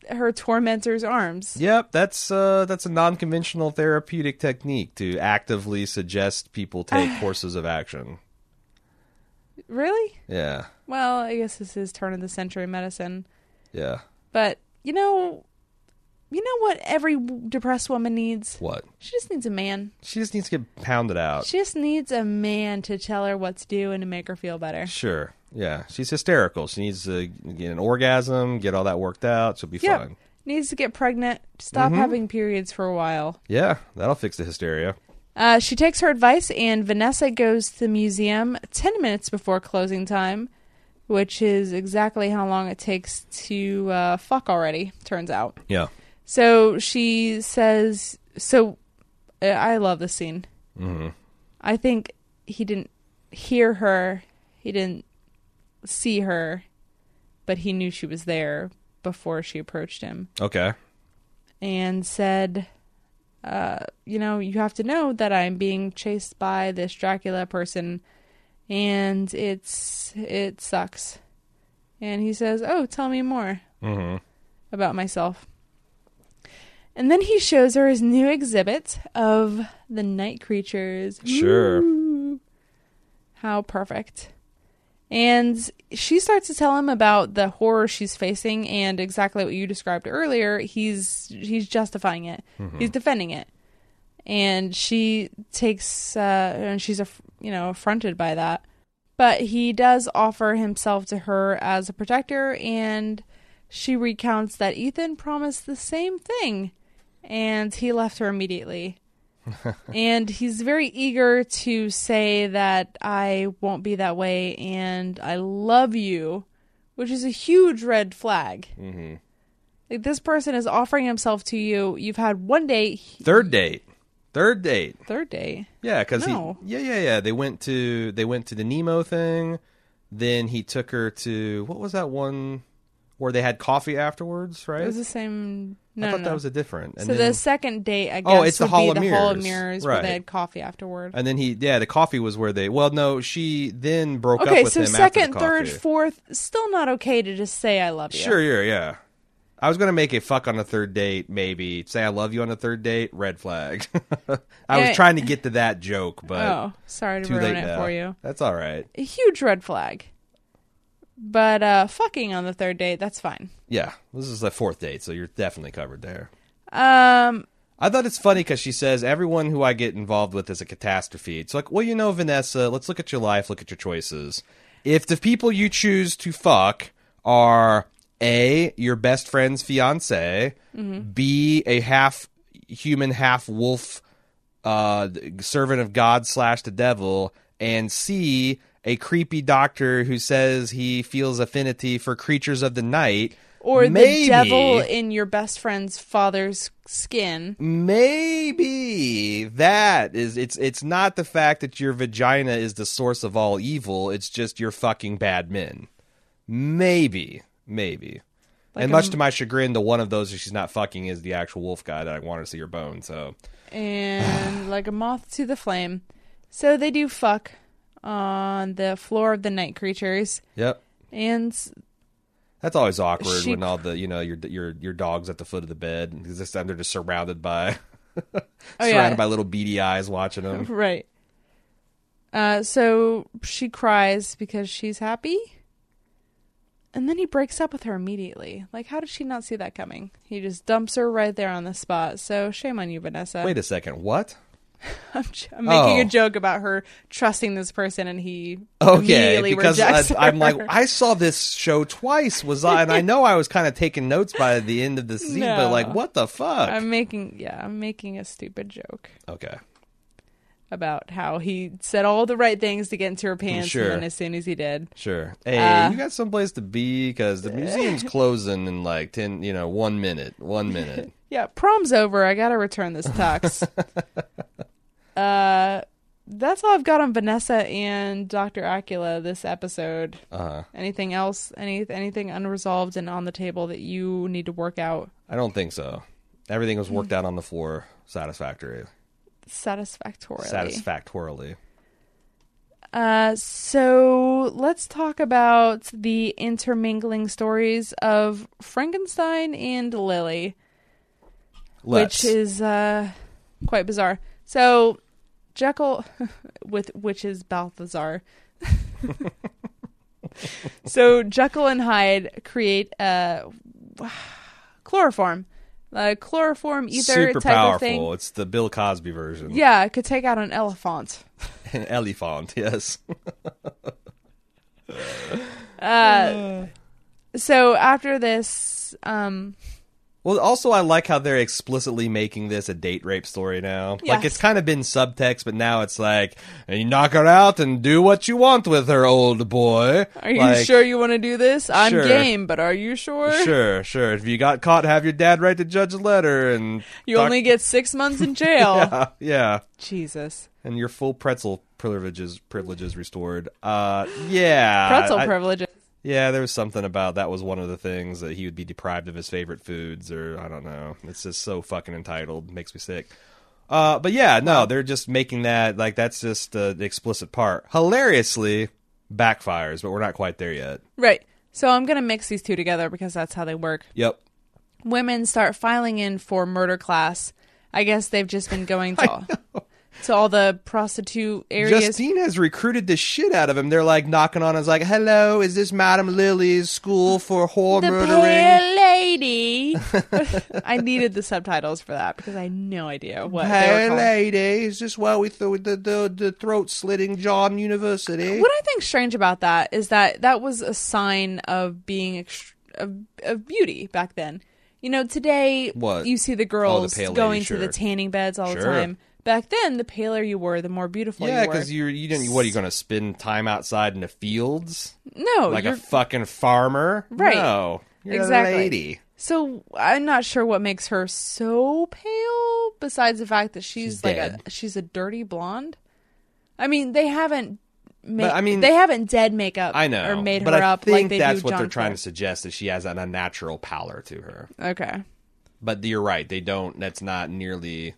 her tormentor's arms. Yep, that's uh, that's a non-conventional therapeutic technique to actively suggest people take <sighs> courses of action. Really? Yeah, Well, I guess this is turn of the century medicine. yeah. But you know, you know what every depressed woman needs? What? She just needs a man. She just needs to get pounded out. She just needs a man to tell her what to do and to make her feel better. Sure. Yeah, she's hysterical. She needs to get an orgasm, get all that worked out. She'll be Yep. fine. Needs to get pregnant, stop Mm-hmm. having periods for a while. Yeah, that'll fix the hysteria. Uh, she takes her advice, and Vanessa goes to the museum 10 minutes before closing time, which is exactly how long it takes to uh, fuck already, turns out. Yeah. So she says, So uh, I love this scene. hmm I think he didn't hear her, he didn't see her, but he knew she was there before she approached him Okay. and said, uh, you know, you have to know that I'm being chased by this Dracula person and it's it sucks. And he says, "Oh, tell me more hmm about myself." And then he shows her his new exhibit of the night creatures. Sure. Ooh. How perfect. And she starts to tell him about the horror she's facing and exactly what you described earlier. He's he's justifying it. He's defending it. And she takes uh and she's a you know affronted by that. But he does offer himself to her as a protector and she recounts that Ethan promised the same thing and he left her immediately. <laughs> and he's very eager to say that I won't be that way and I love you, which is a huge red flag. hmm Like this person is offering himself to you. You've had one date, Third date. Third date. third date. Yeah, because No. he. Yeah, yeah, yeah. They went to they went to the Nemo thing. Then he took her to what was that one where they had coffee afterwards, right? It was the same. No, I thought no, that was a different. And so then, the second date, I oh, guess, Oh, it's the Hall the Hall of Mirrors. Mirrors, where Right. they had coffee afterward. and then he yeah the coffee was where they well no she then broke up Okay, with so him second, after the third, fourth, still not okay to just say I love you. Sure, yeah, yeah. I was gonna make a fuck on the third date, maybe say I love you on the third date. Red flag. <laughs> I Yeah. was trying to get to that joke, but oh, sorry to ruin it now. for you. That's all right. A huge red flag. But uh fucking on the third date, that's fine. Yeah, this is the fourth date, so you're definitely covered there. Um I thought it's funny because she says everyone who I get involved with is a catastrophe. It's like, well, you know, Vanessa, let's look at your life, look at your choices. If the people you choose to fuck are A, your best friend's fiance, B, a half human, half wolf uh, servant of God slash the devil, and C, a creepy doctor who says he feels affinity for creatures of the night. or maybe, the devil in your best friend's father's skin. maybe that is it's it's not the fact that your vagina is the source of all evil it's just you're fucking bad men maybe maybe Like and much to my chagrin the one of those that she's not fucking is the actual wolf guy that i wanted to see her bone so and like a moth to the flame. So they do fuck on the floor of the night creatures, yep and s- that's always awkward She- when all the you know your your your dog's at the foot of the bed because this time they're just surrounded by <laughs> oh surrounded yeah, by little beady eyes watching them <laughs> right. Uh, so she cries because she's happy, and then he breaks up with her immediately. Like, how did she not see that coming? He just dumps her right there on the spot. So shame on you, Vanessa. wait a second what <laughs> I'm, j- I'm making Oh. a joke about her trusting this person, and he Okay, because I, I'm like, I saw this show twice. Was I? And I know I was kind of taking notes by the end of the <laughs> season, but like, what the fuck? I'm making yeah, I'm making a stupid joke okay, about how he said all the right things to get into her pants, Sure. and then as soon as he did, sure. Hey, Uh, you got someplace to be because the museum's <laughs> closing in like ten, you know, one minute, one minute. yeah, prom's over. I gotta return this tux. Uh, that's all I've got on Vanessa and Doctor Acula this episode. Uh huh. Anything else? Any anything unresolved and on the table that you need to work out I don't think so. Everything was worked out on the floor satisfactory, satisfactorily? satisfactorily. Uh, so let's talk about the intermingling stories of Frankenstein and Lily, Let's. which is uh quite bizarre. So Jekyll, <laughs> with which is Balthazar. <laughs> so Jekyll and Hyde create a <sighs> chloroform, a chloroform ether super type powerful. of thing. It's the Bill Cosby version. Yeah, it could take out an elephant. An elephant. Yes. <laughs> Uh, so after this, um, Well, also I like how they're explicitly making this a date rape story now. Like it's kind of been subtext, but now it's like, and you knock her out and do what you want with her, old boy. are you Like, sure you want to do this? I'm Sure. game, but are you sure? Sure, <laughs> sure. If you got caught, have your dad write the judge a letter and You talk- only get six months in <laughs> jail. yeah, yeah, Jesus, and your full pretzel privileges privileges restored. Uh, yeah, pretzel I- privileges. Yeah, there was something about that was one of the things that he would be deprived of his favorite foods, or I don't know. It's just so fucking entitled, makes me sick. Uh, but yeah, no, they're just making that like that's just uh, the explicit part. Hilariously backfires, but we're not quite there yet. Right. So I'm gonna mix these two together because that's how they work. Yep. Women start filing in for murder class. I guess they've just been going <laughs> to to all the prostitute areas. Justine has recruited the shit out of him. They're like knocking on us, like, "Hello, is this Madam Lily's school for whore the murdering?" pale <laughs> lady. <laughs> I needed the subtitles for that because I had no idea what they were Hey, lady, is this why we threw the the, the throat slitting John University? What I think strange about that is that that was a sign of being ext- of, of beauty back then. You know, today What? you see the oh, girls pale lady, going sure. to the tanning beds all the time. Back then, the paler you were, the more beautiful Yeah, you were. because you're you didn't. What are you going to spend time outside in the fields no, like you're, a fucking farmer? Right. No, you're Exactly. a lady. so I'm not sure what makes her so pale. Besides the fact that she's, She's like dead. a she's a dirty blonde. I mean, they haven't. Ma- But, I mean- they haven't dead makeup. I know, or made but her I up think like they that's do what John they're trying to suggest that she has an unnatural pallor to her. Okay. But you're right; they don't. That's not nearly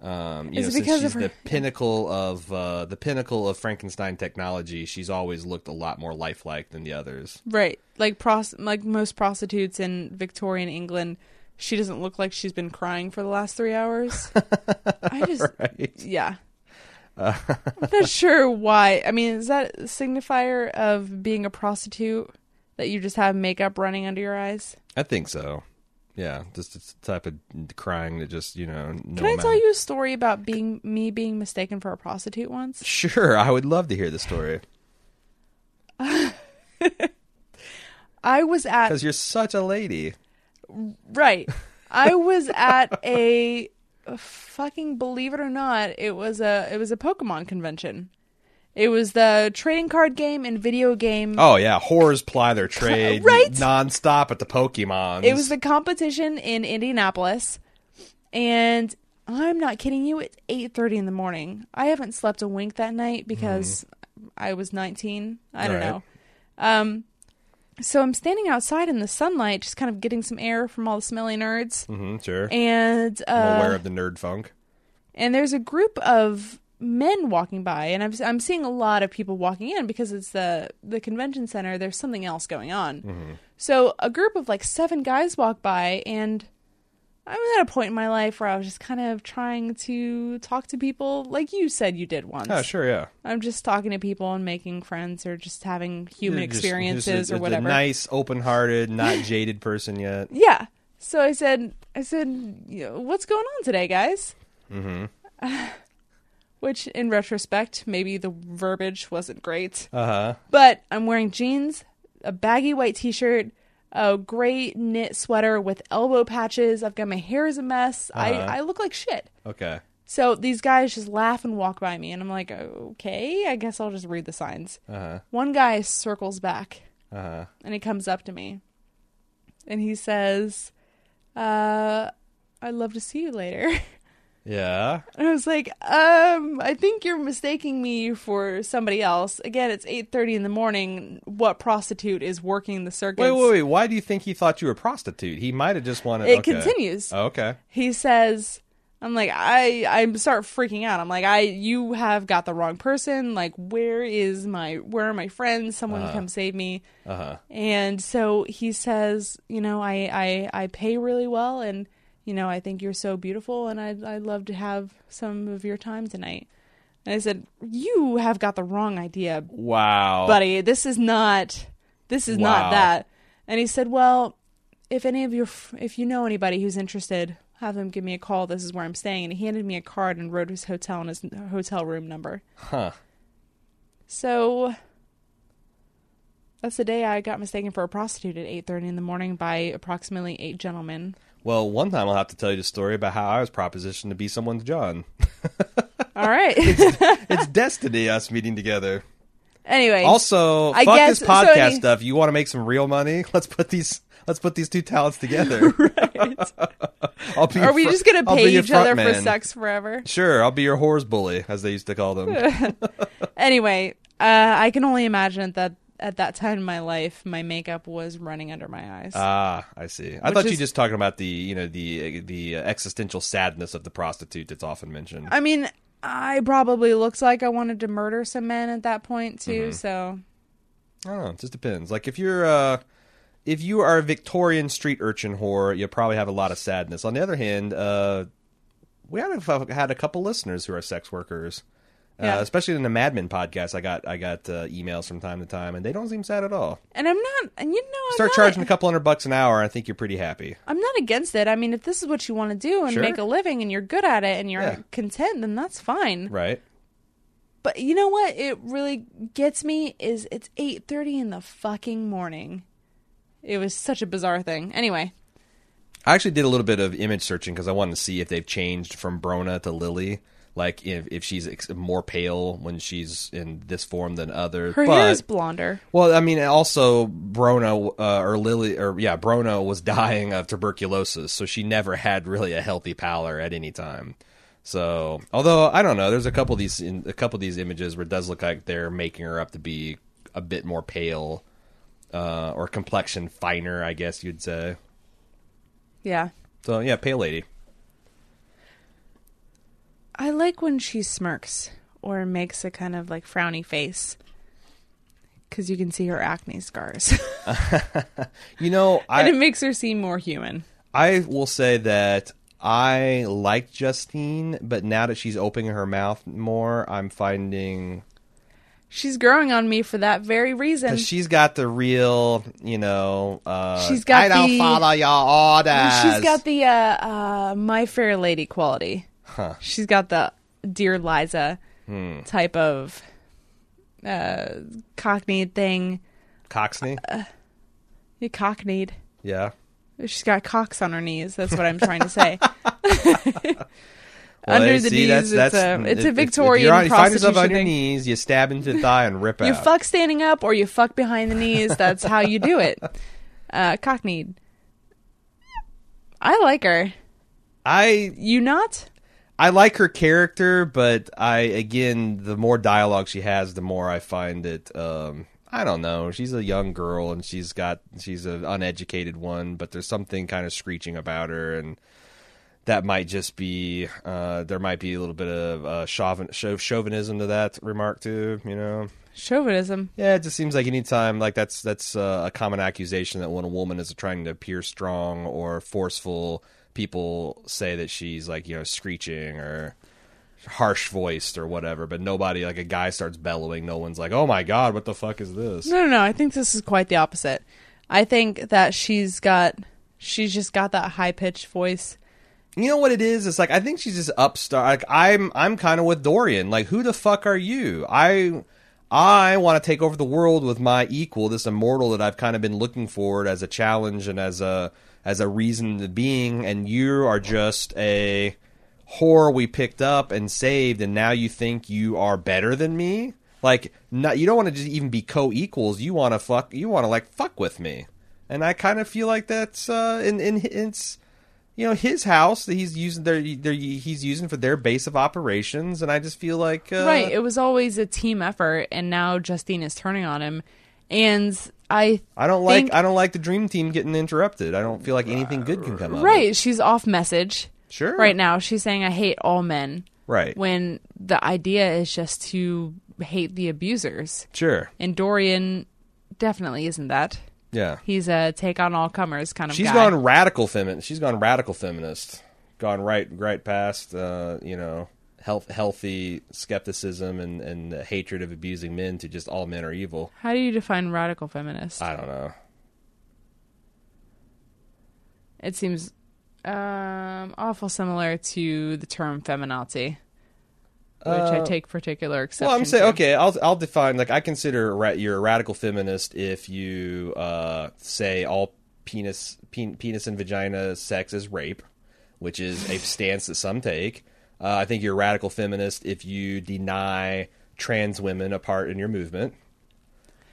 Um, you Is know, since she's the pinnacle of uh, the pinnacle of Frankenstein technology, she's always looked a lot more lifelike than the others. Right. Like pros- like most prostitutes in Victorian England, she doesn't look like she's been crying for the last 3 hours. <laughs> I just Right? yeah. <laughs> I'm not sure why. I mean, is that a signifier of being a prostitute that you just have makeup running under your eyes? I think so. Yeah, just it's the type of crying that just you know. No Can I tell you a story about being me being mistaken for a prostitute once? Sure, I would love to hear the story <laughs> I was at because you're such a lady. right. <laughs> I was at a, a fucking believe it or not, it was a it was a Pokemon convention. It was the trading card game and video game. Oh yeah, whores ply their <laughs> trade Right? nonstop at the Pokemon. It was the competition in Indianapolis, and I'm not kidding you. It's eight thirty in the morning. I haven't slept a wink that night because I was 19. I don't Right. know. Um, so I'm standing outside in the sunlight, just kind of getting some air from all the smelly nerds, hmm sure. and I'm aware uh, of the nerd funk. and there's a group of men walking by, and I'm I'm seeing a lot of people walking in because it's the the convention center. There's something else going on. So a group of like seven guys walk by, and I was at a point in my life where I was just kind of trying to talk to people, like you said you did once. Oh sure, yeah. I'm just talking to people and making friends, or just having human just- experiences just a- or a whatever. nice, open-hearted, not jaded person yet. <laughs> Yeah. So I said, I said, what's going on today, guys? Mm-hmm. <laughs> Which, in retrospect, maybe the verbiage wasn't great. Uh huh. But I'm wearing jeans, a baggy white t-shirt, a gray knit sweater with elbow patches. I've got my hair is a mess. Uh-huh. I, I look like shit. Okay. So these guys just laugh and walk by me, and I'm like, okay, I guess I'll just read the signs. Uh huh. One guy circles back Uh huh. and he comes up to me and he says, uh, I'd love to see you later. <laughs> Yeah. And I was like, um, I think you're mistaking me for somebody else. Again, it's 8.30 in the morning. What prostitute is working the circuits? Wait, wait, wait. Why do you think he thought you were a prostitute? He might have just wanted. It okay. continues. Oh, okay. He says, I'm like, I, I start freaking out. I'm like, I, you have got the wrong person. Like, where is my, where are my friends? Someone come save me. Uh huh. And so he says, you know, I, I, I pay really well and, you know, I think you're so beautiful and I'd, I'd love to have some of your time tonight. And I said, you have got the wrong idea, Wow. buddy. This is not, this is Wow. not that. And he said, well, if any of your, if you know anybody who's interested, have them give me a call. This is where I'm staying. And he handed me a card and wrote his hotel and his hotel room number. Huh. So that's the day I got mistaken for a prostitute at 8:30 in the morning by approximately eight gentlemen. Well, one time I'll have to tell you the story about how I was propositioned to be someone's John. <laughs> All right. it's destiny us meeting together. anyway, Also, I fuck guess- this so podcast any- stuff. You want to make some real money? <laughs> Let's put these. Let's put these two talents together. <laughs> right. I'll be are we fr- just gonna pay each other front for sex forever? Sure, I'll be your whores bully, as they used to call them. Anyway, uh, I can only imagine that at that time in my life, my makeup was running under my eyes. ah, I see. I Which thought you is- just talking about the, you know, the the existential sadness of the prostitute that's often mentioned. I mean, I probably looked like I wanted to murder some men at that point too. Mm-hmm. So I don't know. It just depends. Like if you're uh if you are a Victorian street urchin whore, you probably have a lot of sadness. On the other hand, uh we have had a couple listeners who are sex workers. Yeah. Uh, especially in the Mad Men podcast, I got I got uh, emails from time to time, and they don't seem sad at all. and I'm not, and you know, I'm Start not, charging a couple hundred bucks an hour, I think you're pretty happy. I'm not against it. I mean, if this is what you want to do and Sure. make a living and you're good at it and you're Yeah. content, then that's fine. Right? But you know what? It really gets me is it's 8:30 in the fucking morning. It was such a bizarre thing. Anyway, I actually did a little bit of image searching because I wanted to see if they've changed from Brona to Lily. Like if, if she's ex- more pale when she's in this form than other. her but, hair is blonder. Well, I mean, also Brona uh, or Lily or yeah, Brona was <laughs> dying of tuberculosis, so she never had really a healthy pallor at any time. So, although I don't know, there's a couple of these in, a couple of these images where it does look like they're making her up to be a bit more pale uh, or complexion finer, I guess you'd say. Yeah. So yeah, pale lady. I like when she smirks or makes a kind of like frowny face because you can see her acne scars, <laughs> You know, and it makes her seem more human. I will say that I like Justine, but now that she's opening her mouth more, I'm finding She's growing on me for that very reason. she's got the real, you know. Uh, She's got I don't the- follow your orders. She's got the uh, uh, My Fair Lady quality. Huh. She's got the Dear Liza Hmm. type of uh, cockneyed thing. Coxney. You cockneyed. yeah. She's got cocks on her knees. That's what I'm trying to say. <laughs> <laughs> Well, Under the see, knees, that's, it's that's, a- it's a Victorian If you're you find yourself on your knees, you stab into the thigh and rip you out. fuck standing up or you fuck behind the knees. That's how you do it. <laughs> Uh, cockneyed. I like her. I You not? I like her character, but I again, the more dialogue she has, the more I find it. Um, I don't know. She's a young girl, and she's got she's an uneducated one, but there's something kind of screeching about her, and that might just be uh, there might be a little bit of uh, chauvin, chau- chauvinism to that remark too. You know. Chauvinism. Yeah, it just seems like anytime like that's that's uh, a common accusation that when a woman is trying to appear strong or forceful, people say that she's like you know screeching or harsh voiced or whatever. But nobody like a guy starts bellowing, no one's like, oh my god, what the fuck is this? No, no, no. I think this is quite the opposite. I think that she's got, she's just got that high pitched voice. You know what it is? It's like I think she's just upstart. Like I'm, I'm kind of with Dorian. Like who the fuck are you? I, I want to take over the world with my equal, this immortal that I've kind of been looking for as a challenge and as a as a reason to being. And you are just a whore we picked up and saved, and now you think you are better than me. Like not, you don't want to just even be co-equals. You want to fuck. You want to like fuck with me. And I kind of feel like that's uh, in in it's you know his house that he's using their, their he's using for their base of operations and i just feel like uh, right. It was always a team effort, and now Justine is turning on him. And I, i don't like i don't like the dream team getting interrupted i don't feel like anything good can come of it right, she's off message sure right now. She's saying, I hate all men. right When the idea is just to hate the abusers. sure And Dorian definitely isn't that. yeah He's a take on all comers kind of she's guy. gone radical feminist she's gone radical feminist gone right right past uh you know health, healthy skepticism and and the hatred of abusing men to just all men are evil How do you define radical feminist? i don't know It seems um, awful similar to the term feminazi, which I take particular exception Well, I'm saying to. okay. I'll I'll define like I consider ra- you're a radical feminist if you uh, say all penis pen, penis and vagina sex is rape, which is a stance that some take. Uh, I think you're a radical feminist if you deny trans women a part in your movement.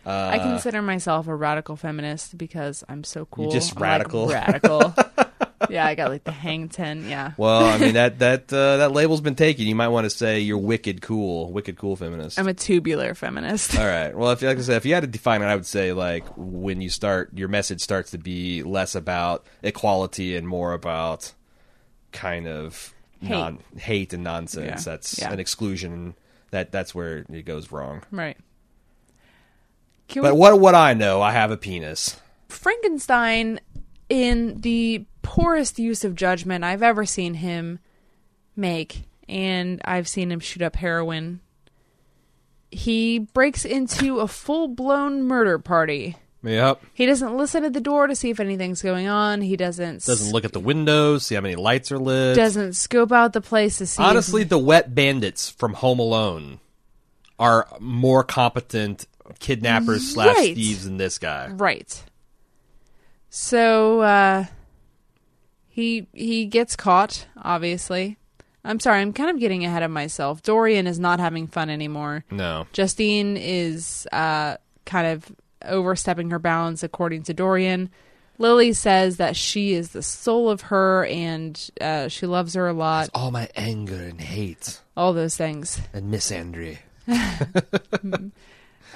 I consider myself a radical feminist because I'm so cool. just I'm, like, radical. radical. <laughs> yeah, I got like the hang ten. Yeah. Well, I mean that <laughs> that uh, that label's been taken. You might want to say you're wicked cool, wicked cool feminist. I'm a tubular feminist. All right. Well, if like I said, if you had to define it, I would say like when you start, your message starts to be less about equality and more about kind of Hate. non hate and nonsense. Yeah. That's Yeah. an exclusion. That that's where it goes wrong. right. Can But we- what what I know, I have a penis. Frankenstein, in the poorest use of judgment I've ever seen him make, and I've seen him shoot up heroin, he breaks into a full blown murder party. Yep. He doesn't listen at the door to see if anything's going on. He doesn't Doesn't look at the windows, see how many lights are lit. doesn't scope out the place to see. if- Honestly, the wet bandits from Home Alone are more competent kidnappers slash Right. thieves than this guy. right. So uh, he he gets caught. Obviously, I'm sorry. I'm kind of getting ahead of myself. Dorian is not having fun anymore. No. Justine is uh, kind of overstepping her bounds, according to Dorian. Lily says that she is the soul of her and uh, she loves her a lot. All my anger and hate All those things. and misandry. <laughs> <laughs>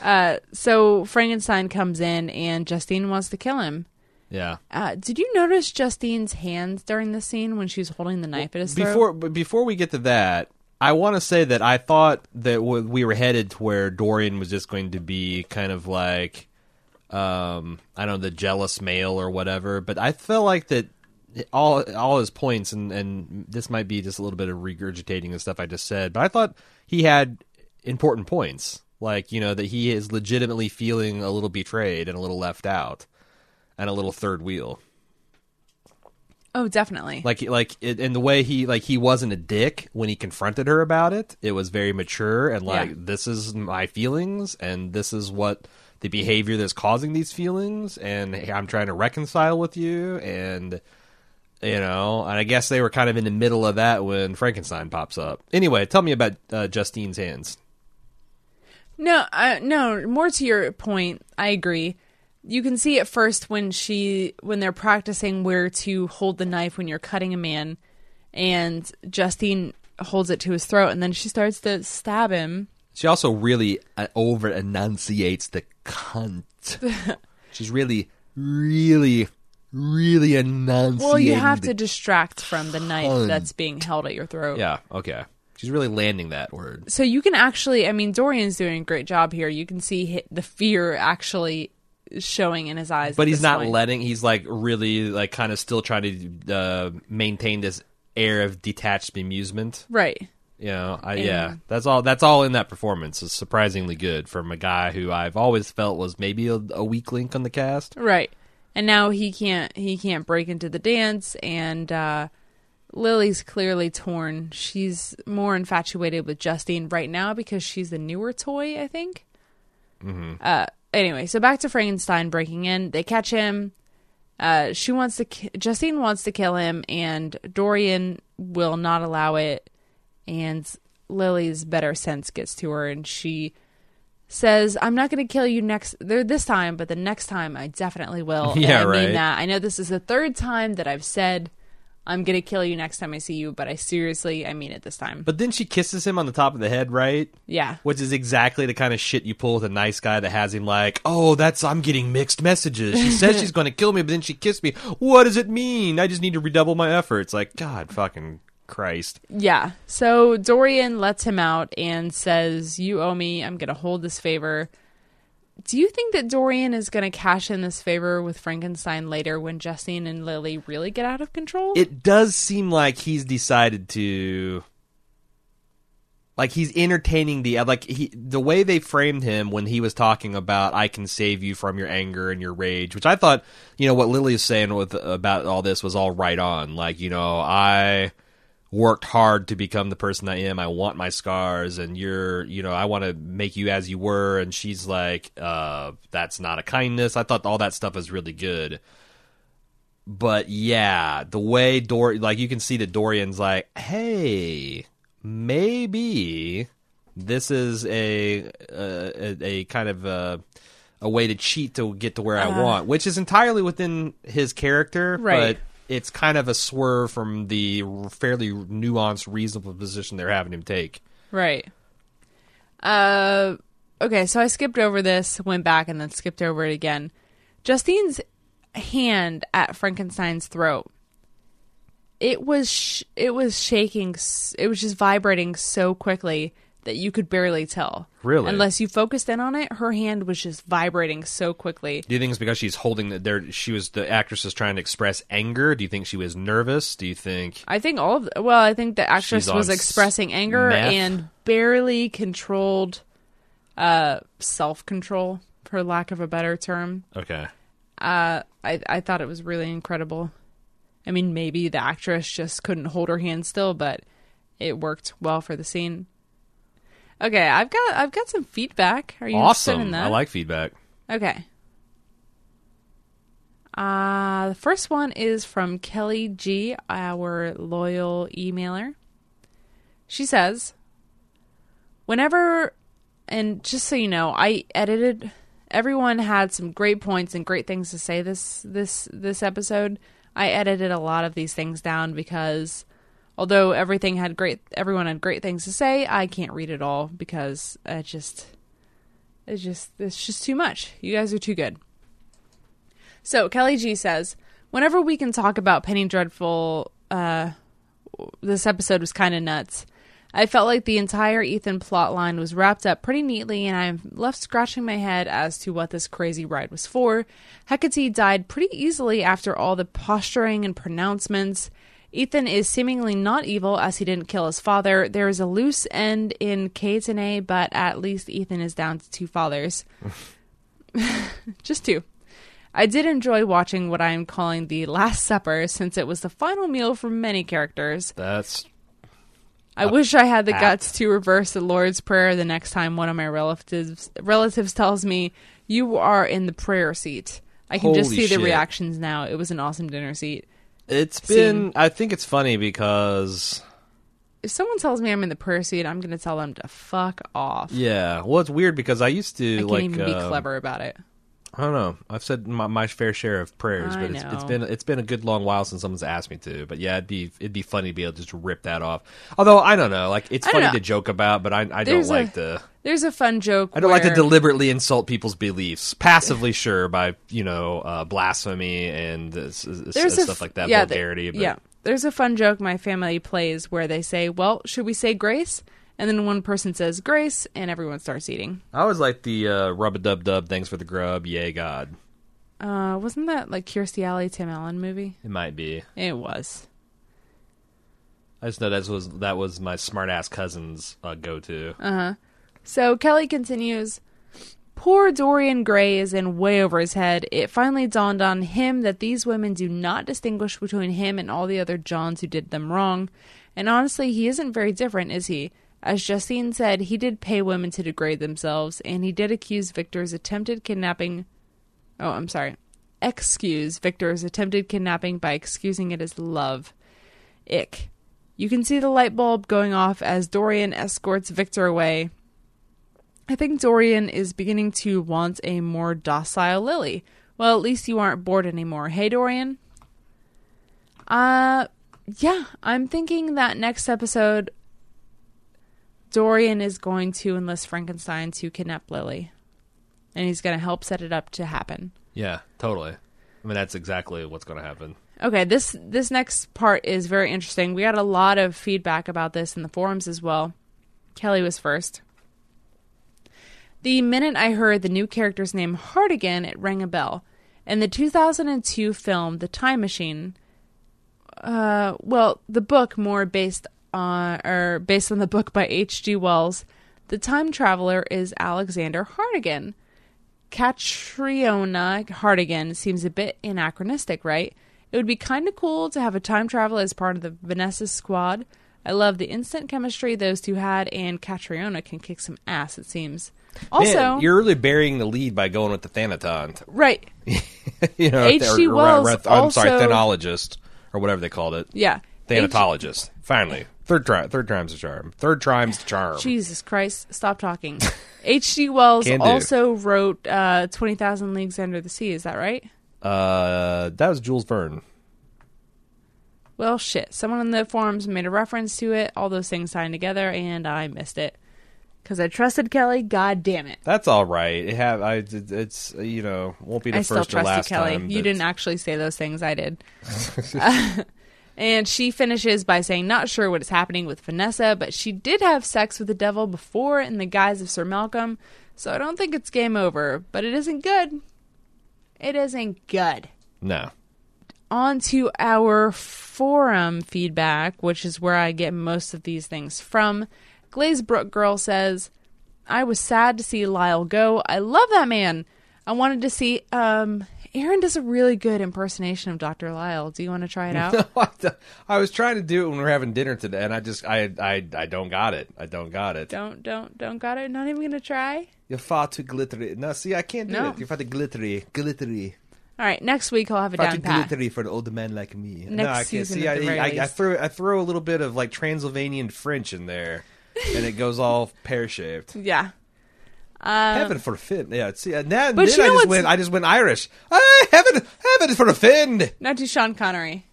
Uh, so Frankenstein comes in and Justine wants to kill him. Yeah. Uh, did you notice Justine's hands during the scene when she was holding the knife at his throat? Before but before we get to that, I want to say that I thought that we were headed to where Dorian was just going to be kind of like, um, I don't know, the jealous male or whatever. But I felt like that all all his points, and and this might be just a little bit of regurgitating the stuff I just said, but I thought he had important points, like you know that he is legitimately feeling a little betrayed and a little left out, and a little third wheel. Oh, definitely. like like it, and the way he like he wasn't a dick when he confronted her about it it was very mature and like Yeah. this is my feelings and this is what the behavior that's causing these feelings and i'm trying to reconcile with you and you know and i guess they were kind of in the middle of that when frankenstein pops up anyway tell me about uh, justine's hands No, uh, no. More to your point, I agree. You can see at first when she when they're practicing where to hold the knife when you're cutting a man, and Justine holds it to his throat, and then she starts to stab him. she also really uh, over enunciates the cunt she's really really really enunciating Well, you have to distract from the knife cunt. that's being held at your throat. Yeah, okay. She's really landing that word. So you can actually, I mean, Dorian's doing a great job here. You can see the fear actually showing in his eyes. But he's not point. letting, he's like really, like, kind of still trying to uh, maintain this air of detached amusement. right. You know, I, yeah, that's all. That's all in that performance. is surprisingly good from a guy who I've always felt was maybe a, a weak link on the cast. Right. And now he can't he can't break into the dance and uh Lily's clearly torn. She's more infatuated with Justine right now because she's the newer toy, I think. Mm-hmm. Uh anyway, so back to Frankenstein breaking in. They catch him. Uh she wants to ki- Justine wants to kill him and Dorian will not allow it and Lily's better sense gets to her and she says, "I'm not going to kill you next there this time, but the next time I definitely will." <laughs> And Yeah, I right. mean that. I know this is the third time that I've said I'm going to kill you next time I see you, but I seriously I mean it this time. But then she kisses him on the top of the head, right? yeah. Which is exactly the kind of shit you pull with a nice guy that has him like, oh, that's I'm getting mixed messages. She says she's <laughs> going to kill me, but then she kissed me. What does it mean? I just need to redouble my efforts. Like, God, fucking Christ. Yeah. So Dorian lets him out and says, "You owe me. I'm going to hold this favor." Do you think that Dorian is going to cash in this favor with Frankenstein later when Justine and Lily really get out of control? It does seem like he's decided to. Like he's entertaining the like he the way they framed him when he was talking about I can save you from your anger and your rage, which I thought you know what Lily is saying with about all this was all right on. Like you know I worked hard to become the person I am. I want my scars, and you're, you know, I want to make you as you were. And she's like, uh, that's not a kindness. I thought all that stuff was really good. But yeah, the way Dor, like you can see that Dorian's like, hey, maybe this is a a, a kind of a, a way to cheat to get to where I want, which is entirely within his character, Right. but it's kind of a swerve from the fairly nuanced, reasonable position they're having him take. Right. Uh okay, so I skipped over this, went back and then skipped over it again. Justine's hand at Frankenstein's throat. It was sh- it was shaking it was just vibrating so quickly that you could barely tell. Really? Unless you focused in on it, her hand was just vibrating so quickly. Do you think it's because she's holding that there? She was the actress is trying to express anger. Do you think she was nervous? Do you think? I think all of well, I think the actress was expressing anger meth? and barely controlled uh self-control for lack of a better term. Okay. Uh I I thought it was really incredible. I mean, maybe the actress just couldn't hold her hand still, but it worked well for the scene. Okay, I've got I've got some feedback. Are you interested in Awesome. that? I like feedback. Okay. Uh, the first one is from Kelly G, our loyal emailer. She says, Whenever, and just so you know, I edited. Everyone had some great points and great things to say this this this episode. I edited a lot of these things down because although everything had great everyone had great things to say, I can't read it all because I just it's just it's just too much. You guys are too good. So Kelly G says, whenever we can talk about Penny Dreadful, uh, this episode was kind of nuts. I felt like the entire Ethan plot line was wrapped up pretty neatly, and I'm left scratching my head as to what this crazy ride was for. Hecate died pretty easily after all the posturing and pronouncements. Ethan is seemingly not evil as he didn't kill his father. There is a loose end in K but at least Ethan is down to two fathers. <laughs> Just two. I did enjoy watching what I am calling the Last Supper since it was the final meal for many characters. That's I wish I had the apt. guts to reverse the Lord's Prayer the next time one of my relatives relatives tells me you are in the prayer seat. I can just see shit. the reactions now. It was an awesome dinner seat. It's Scene. been. I think it's funny because If someone tells me I'm in the prayer seat, I'm going to tell them to fuck off. yeah. Well, it's weird because I used to I like. even be um, clever about it. I don't know. I've said my, my fair share of prayers, I but it's, it's been it's been a good long while since someone's asked me to. But yeah, it'd be it'd be funny to be able to just rip that off. Although I don't know, like it's funny know. to joke about, but I I don't There's a- like to There's a fun joke. I don't like to deliberately insult people's beliefs passively, sure, by you know uh, blasphemy and uh, s- s- There's a stuff f- like that, yeah, vulgarity. but Yeah, there's a fun joke my family plays where they say, "Well, should we say grace?" And then one person says grace, and everyone starts eating. I always like the uh, rub a dub dub. Thanks for the grub. Yay, God. Uh, wasn't that like Kirstie Alley, Tim Allen movie? It might be. It was. I just know that was that was my smart ass cousin's uh, go to. Uh-huh. So Kelly continues. Poor Dorian Gray is in way over his head. It finally dawned on him that these women do not distinguish between him and all the other Johns who did them wrong. And honestly, he isn't very different, is he? As Justine said, he did pay women to degrade themselves, and he did accuse Victor's attempted kidnapping. Oh, I'm sorry. Excuse Victor's attempted kidnapping by excusing it as love. Ick. You can see the light bulb going off as Dorian escorts Victor away. I think Dorian is beginning to want a more docile Lily. Well, at least you aren't bored anymore. Hey, Dorian? Uh, yeah, I'm thinking that next episode, Dorian is going to enlist Frankenstein to kidnap Lily. And he's going to help set it up to happen. Yeah, totally. I mean, that's exactly what's going to happen. Okay, this this next part is very interesting. We got a lot of feedback about this in the forums as well. Kelly was first. The minute I heard the new character's name Hartdegen, it rang a bell. In the 2002 film The Time Machine, uh, well, the book more based on or based on the book by H.G. Wells, the time traveler is Alexander Hartdegen. Catriona Hartdegen seems a bit anachronistic, right? It would be kind of cool to have a time traveler as part of the Vanessa squad. I love the instant chemistry those two had, and Catriona can kick some ass, it seems. Also, Man, you're really burying the lead by going with the Thanaton. right. <laughs> you know, H.G. or- Wells or- I'm sorry, thanologist or whatever they called it. Yeah. H- Thanatologist. Finally, third try, third time's a charm. Third time's the charm. Jesus Christ, stop talking. <laughs> H.G. Wells also wrote uh, 20,000 Leagues Under the Sea, is that right? Uh, that was Jules Verne. Well, shit. Someone in the forums made a reference to it, all those things tied together, and I missed it. Because I trusted Kelly, god damn it. That's all right. It have I? It's you know won't be the I still first or trust you, last Kelly. time. You didn't actually say those things, I did. <laughs> <laughs> and she finishes by saying, Not sure what is happening with Vanessa, but she did have sex with the devil before in the guise of Sir Malcolm, so I don't think it's game over, but it isn't good. It isn't good. No. on to our forum feedback, which is where I get most of these things from. Glazebrook Girl says, I was sad to see Lyle go. I love that man. I wanted to see um Aaron does a really good impersonation of Dr. Lyle. Do you want to try it out? <laughs> no, I was trying to do it when we were having dinner today, and I just I I I don't got it. I don't got it. don't don't don't got it. Not even gonna try. You're far too glittery. No, see, I can't do No. it. You're far too glittery, glittery. All right, next week I'll have Far down too pat. glittery for an old man like me. no, Next I can't season see. I, I, I throw I throw a little bit of like Transylvanian French in there, and it goes all pear shaped. <laughs> Yeah. Um, heaven for a fin. Yeah, see, now, But then I just what's- went. I just went Irish. Ah, heaven, heaven for a fin. Now to Sean Connery.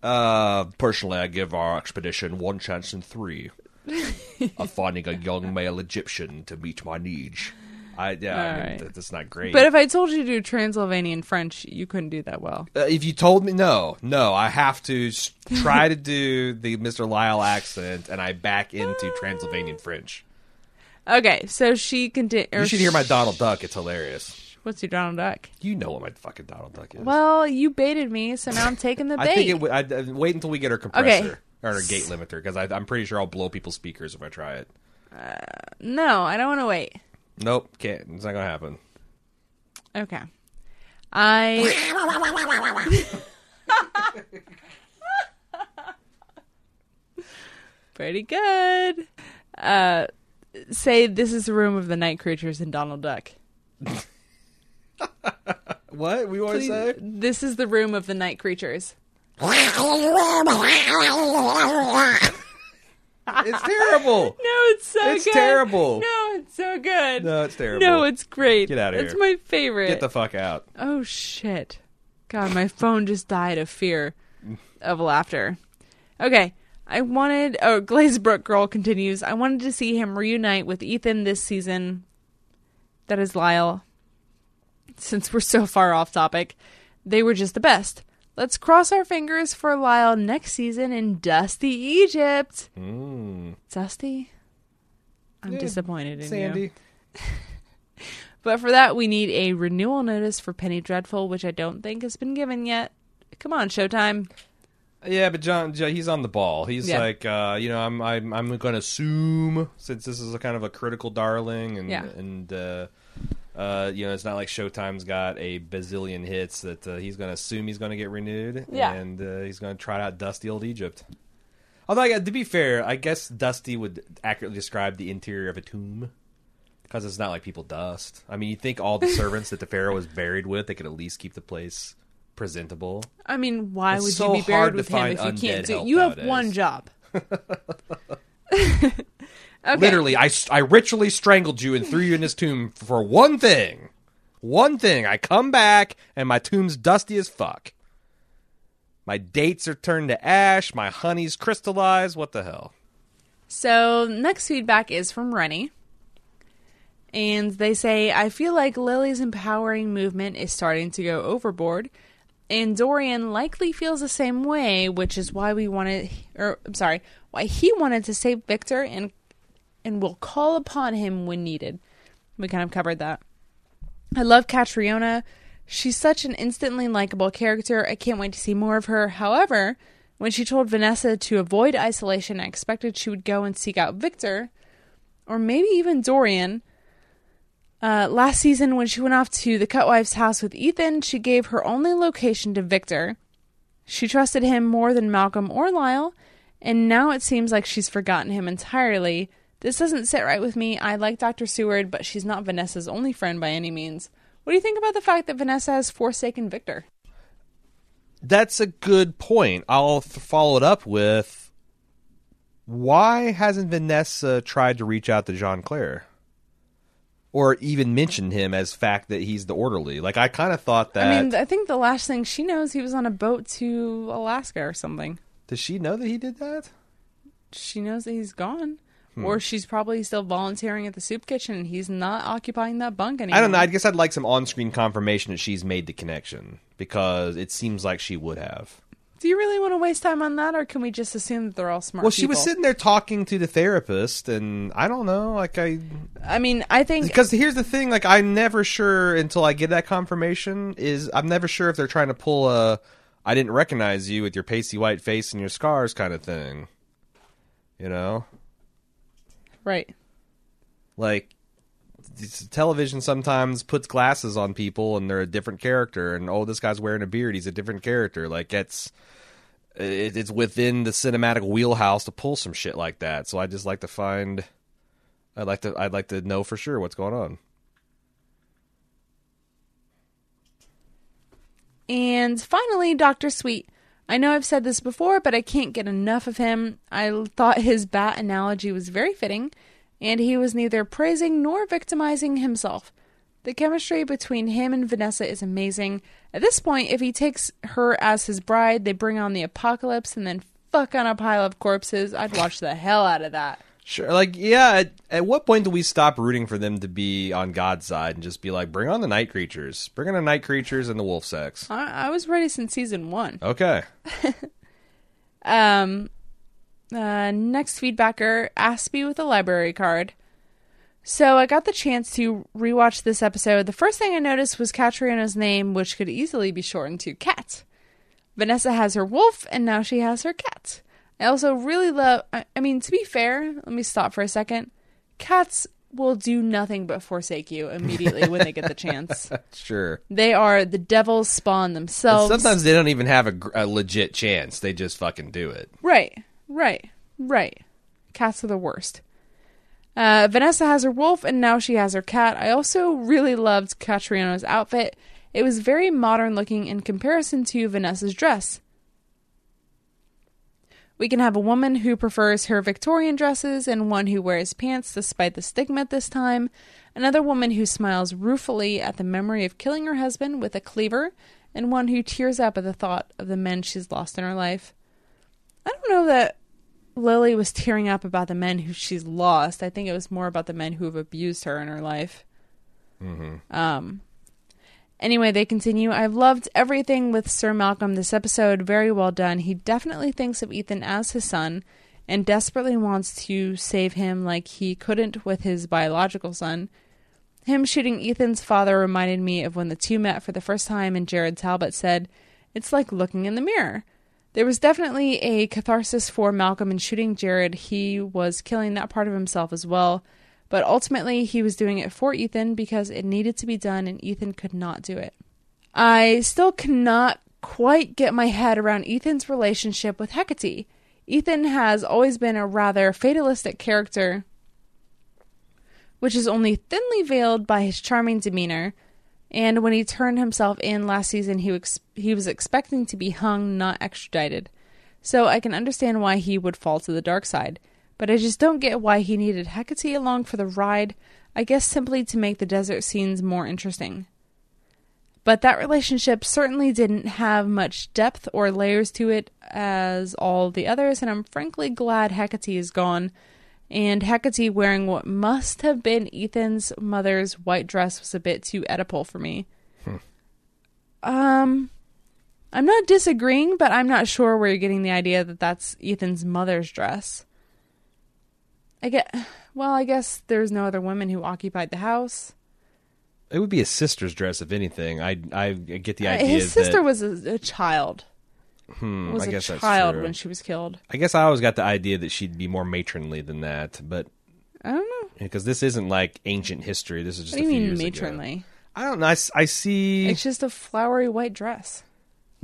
Uh, personally, I give our expedition one chance in three <laughs> of finding a young male Egyptian to meet my needs. I yeah, I mean, Alright. that's not great. But if I told you to do Transylvanian French, you couldn't do that well. Uh, if you told me no, no, I have to s- try to do the Mr. Lyle accent, and I back into Transylvanian French. Okay, so she conti- or You should hear my Donald Duck; it's hilarious. What's your Donald Duck? You know what my fucking Donald Duck is. Well, you baited me, so now I'm taking the bait. <laughs> I think it. would I'd, I'd wait until we get our compressor or our gate limiter because I'm pretty sure I'll blow people's speakers if I try it. no, I don't want to wait. Nope, can't. It's not gonna happen. Okay. I Pretty good. Uh say this is the room of the night creatures in Donald Duck. <laughs> What we want to say? This is the room of the night creatures. <laughs> It's terrible. <laughs> No, it's so It's good. It's terrible. No, it's so good. No, it's terrible. No, it's great. Get out of here. It's my favorite. Get the fuck out. Oh shit. God, my phone just died of fear of laughter. Okay. I wanted oh Glazebrook girl continues. I wanted to see him reunite with Ethan this season. That is Lyle. Since we're so far off topic. They were just the best. Let's cross our fingers for Lyle next season in Dusty Egypt. Mm. Dusty? I'm Yeah, disappointed in you. Sandy. <laughs> But for that, we need a renewal notice for Penny Dreadful, which I don't think has been given yet. Come on, Showtime. Yeah, but John, he's on the ball. He's Yeah. like, uh, you know, I'm, I'm, I'm going to assume since this is a kind of a critical darling, and Yeah. and uh, uh, you know, it's not like Showtime's got a bazillion hits that uh, he's going to assume he's going to get renewed, Yeah. and uh, he's going to try out Dusty Old Egypt. Although, I, to be fair, I guess Dusty would accurately describe the interior of a tomb. Because it's not like people dust. I mean, you think all the <laughs> servants that the pharaoh was buried with, they could at least keep the place presentable. I mean, why It's would so you be buried with him if you can't do? You have nowadays. one job. <laughs> <laughs> okay. Literally, I, I ritually strangled you and threw you in this tomb for one thing. One thing. I come back and my tomb's dusty as fuck. My dates are turned to ash. My honey's crystallized. What the hell? So next feedback is from Rennie. And they say, I feel like Lily's empowering movement is starting to go overboard. And Dorian likely feels the same way, which is why we wanted or I'm sorry, why he wanted to save Victor and and will call upon him when needed. We kind of covered that. I love Catriona. She's such an instantly likable character. I can't wait to see more of her. However, when she told Vanessa to avoid isolation, I expected she would go and seek out Victor, or maybe even Dorian. Uh, last season, when she went off to the Cutwife's house with Ethan, she gave her only location to Victor. She trusted him more than Malcolm or Lyle, and now it seems like she's forgotten him entirely. This doesn't sit right with me. I like Dr. Seward, but she's not Vanessa's only friend by any means. What do you think about the fact that Vanessa has forsaken Victor? That's a good point. I'll f- follow it up with why hasn't Vanessa tried to reach out to John Clare? Or even mentioned him as fact that he's the orderly. Like I kind of thought that. I mean, I think the last thing she knows, he was on a boat to Alaska or something. does she know that he did that? She knows that he's gone. Hmm. Or she's probably still volunteering at the soup kitchen and he's not occupying that bunk anymore. I don't know. I guess I'd like some on-screen confirmation that she's made the connection because it seems like she would have. Do you really want to waste time on that or can we just assume that they're all smart Well, she was sitting there talking to the therapist, and I don't know. Like I, I mean, I think because here's the thing. Like I'm never sure until I get that confirmation. Is I'm never sure if they're trying to pull a "I didn't recognize you with your pasty white face and your scars" kind of thing. You know, right. like television sometimes puts glasses on people and they're a different character and oh this guy's wearing a beard he's a different character like it's it's within the cinematic wheelhouse to pull some shit like that so i just like to find i'd like to i'd like to know for sure what's going on And finally, Dr. Sweet. I know I've said this before, but I can't get enough of him. I thought his bat analogy was very fitting, and he was neither praising nor victimizing himself. The chemistry between him and Vanessa is amazing. At this point, if he takes her as his bride, they bring on the apocalypse and then fuck on a pile of corpses. I'd watch the hell out of that. Sure. Like, yeah. At, at what point do we stop rooting for them to be on God's side and just be like, bring on the night creatures, bring on the night creatures and the wolf sex? I, I was ready since season one. <laughs> Okay. Um, uh, next feedbacker, Aspie with a library card. So I got the chance to rewatch this episode. The first thing I noticed was Catriona's name, which could easily be shortened to Cat. Vanessa has her wolf, and now she has her cat. I also really love. I, I mean, to be fair, let me stop for a second. Cats will do nothing but forsake you immediately when they get the chance. <laughs> Sure. They are the devil's spawn And themselves. sometimes they don't even have a, a legit chance. They just fucking do it. Right, right, right. Cats are the worst. Uh, Vanessa has her wolf, and now she has her cat. I also really loved Catriona's outfit. It was very modern looking in comparison to Vanessa's dress. We can have a woman who prefers her Victorian dresses and one who wears pants despite the stigma at this time, another woman who smiles ruefully at the memory of killing her husband with a cleaver, and one who tears up at the thought of the men she's lost in her life. I don't know that Lily was tearing up about the men who she's lost. I think it was more about the men who have abused her in her life. Um. Anyway, they continue. I've loved everything with Sir Malcolm this episode. Very well done. He definitely thinks of Ethan as his son and desperately wants to save him like he couldn't with his biological son. Him shooting Ethan's father reminded me of when the two met for the first time and Jared Talbot said, It's like looking in the mirror. There was definitely a catharsis for Malcolm in shooting Jared. He was killing that part of himself as well. But ultimately, he was doing it for Ethan because it needed to be done and Ethan could not do it. I still cannot quite get my head around Ethan's relationship with Hecate. Ethan has always been a rather fatalistic character, which is only thinly veiled by his charming demeanor. And when he turned himself in last season, he was, he was expecting to be hung, not extradited. So I can understand why he would fall to the dark side. But I just don't get why he needed Hecate along for the ride. I guess simply to make the desert scenes more interesting. But that relationship certainly didn't have much depth or layers to it as all the others, and I'm frankly glad Hecate is gone. And Hecate wearing what must have been Ethan's mother's white dress was a bit too Oedipal for me. Um, I'm not disagreeing, but I'm not sure where you're getting the idea that that's Ethan's mother's dress. I get, well, I guess there's no other women who occupied the house. It would be his sister's dress, if anything. I I get the Uh, idea. His sister that, was a, a child. hmm, Was I a guess child when she was killed. I guess I always got the idea that she'd be more matronly than that, but I don't know. because this isn't like ancient history, this is just What do you mean years ago. matronly? I don't know. I see. It's just a flowery white dress.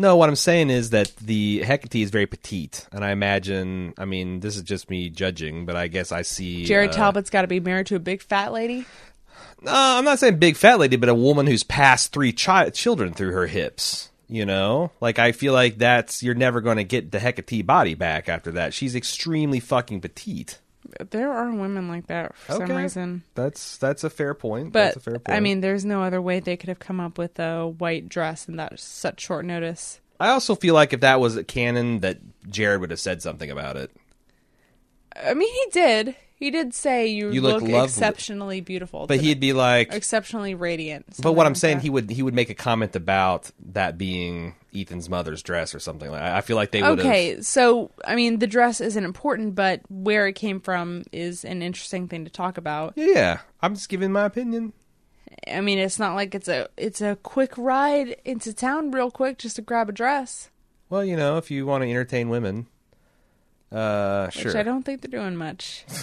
No, what I'm saying is that the Hecate is very petite, and I imagine. I mean, this is just me judging, but I guess I see Jared uh, Talbot's got to be married to a big fat lady. No, I'm not saying big fat lady, but a woman who's passed three chi- children through her hips. You know, like I feel like that's you're never going to get the Hecate body back after that. She's extremely fucking petite. There are women like that for some reason. That's that's a fair point. But that's a fair point. I mean, there's no other way they could have come up with a white dress in that such short notice. I also feel like if that was a canon, that Jared would have said something about it. I mean, he did. He did say you, You look look, lovely." exceptionally beautiful, But today. he'd be like, exceptionally radiant. but something what I'm like saying, that. he would he would make a comment about that being Ethan's mother's dress or something like. I I feel like they would. Okay, so I mean, the dress isn't important, but where it came from is an interesting thing to talk about. Yeah, I'm just giving my opinion. I mean, it's not like it's a it's a quick ride into town real quick just to grab a dress, Well, you know, if you want to entertain women, uh, which sure. I don't think they're doing much. <laughs>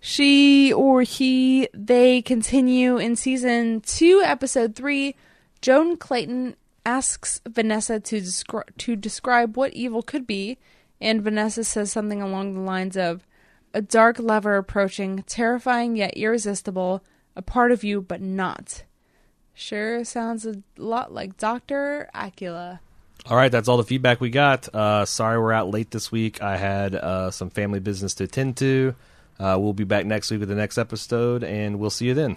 she or he they continue in season 2 episode 3. Joan Clayton asks Vanessa to descri- to describe what evil could be, and Vanessa says something along the lines of a dark lover approaching, terrifying yet irresistible, a part of you but not. Sure sounds a lot like Dr. Acula. All right, that's all the feedback we got. Uh, sorry we're out late this week. I had uh, some family business to attend to. Uh, we'll be back next week with the next episode, and we'll see you then.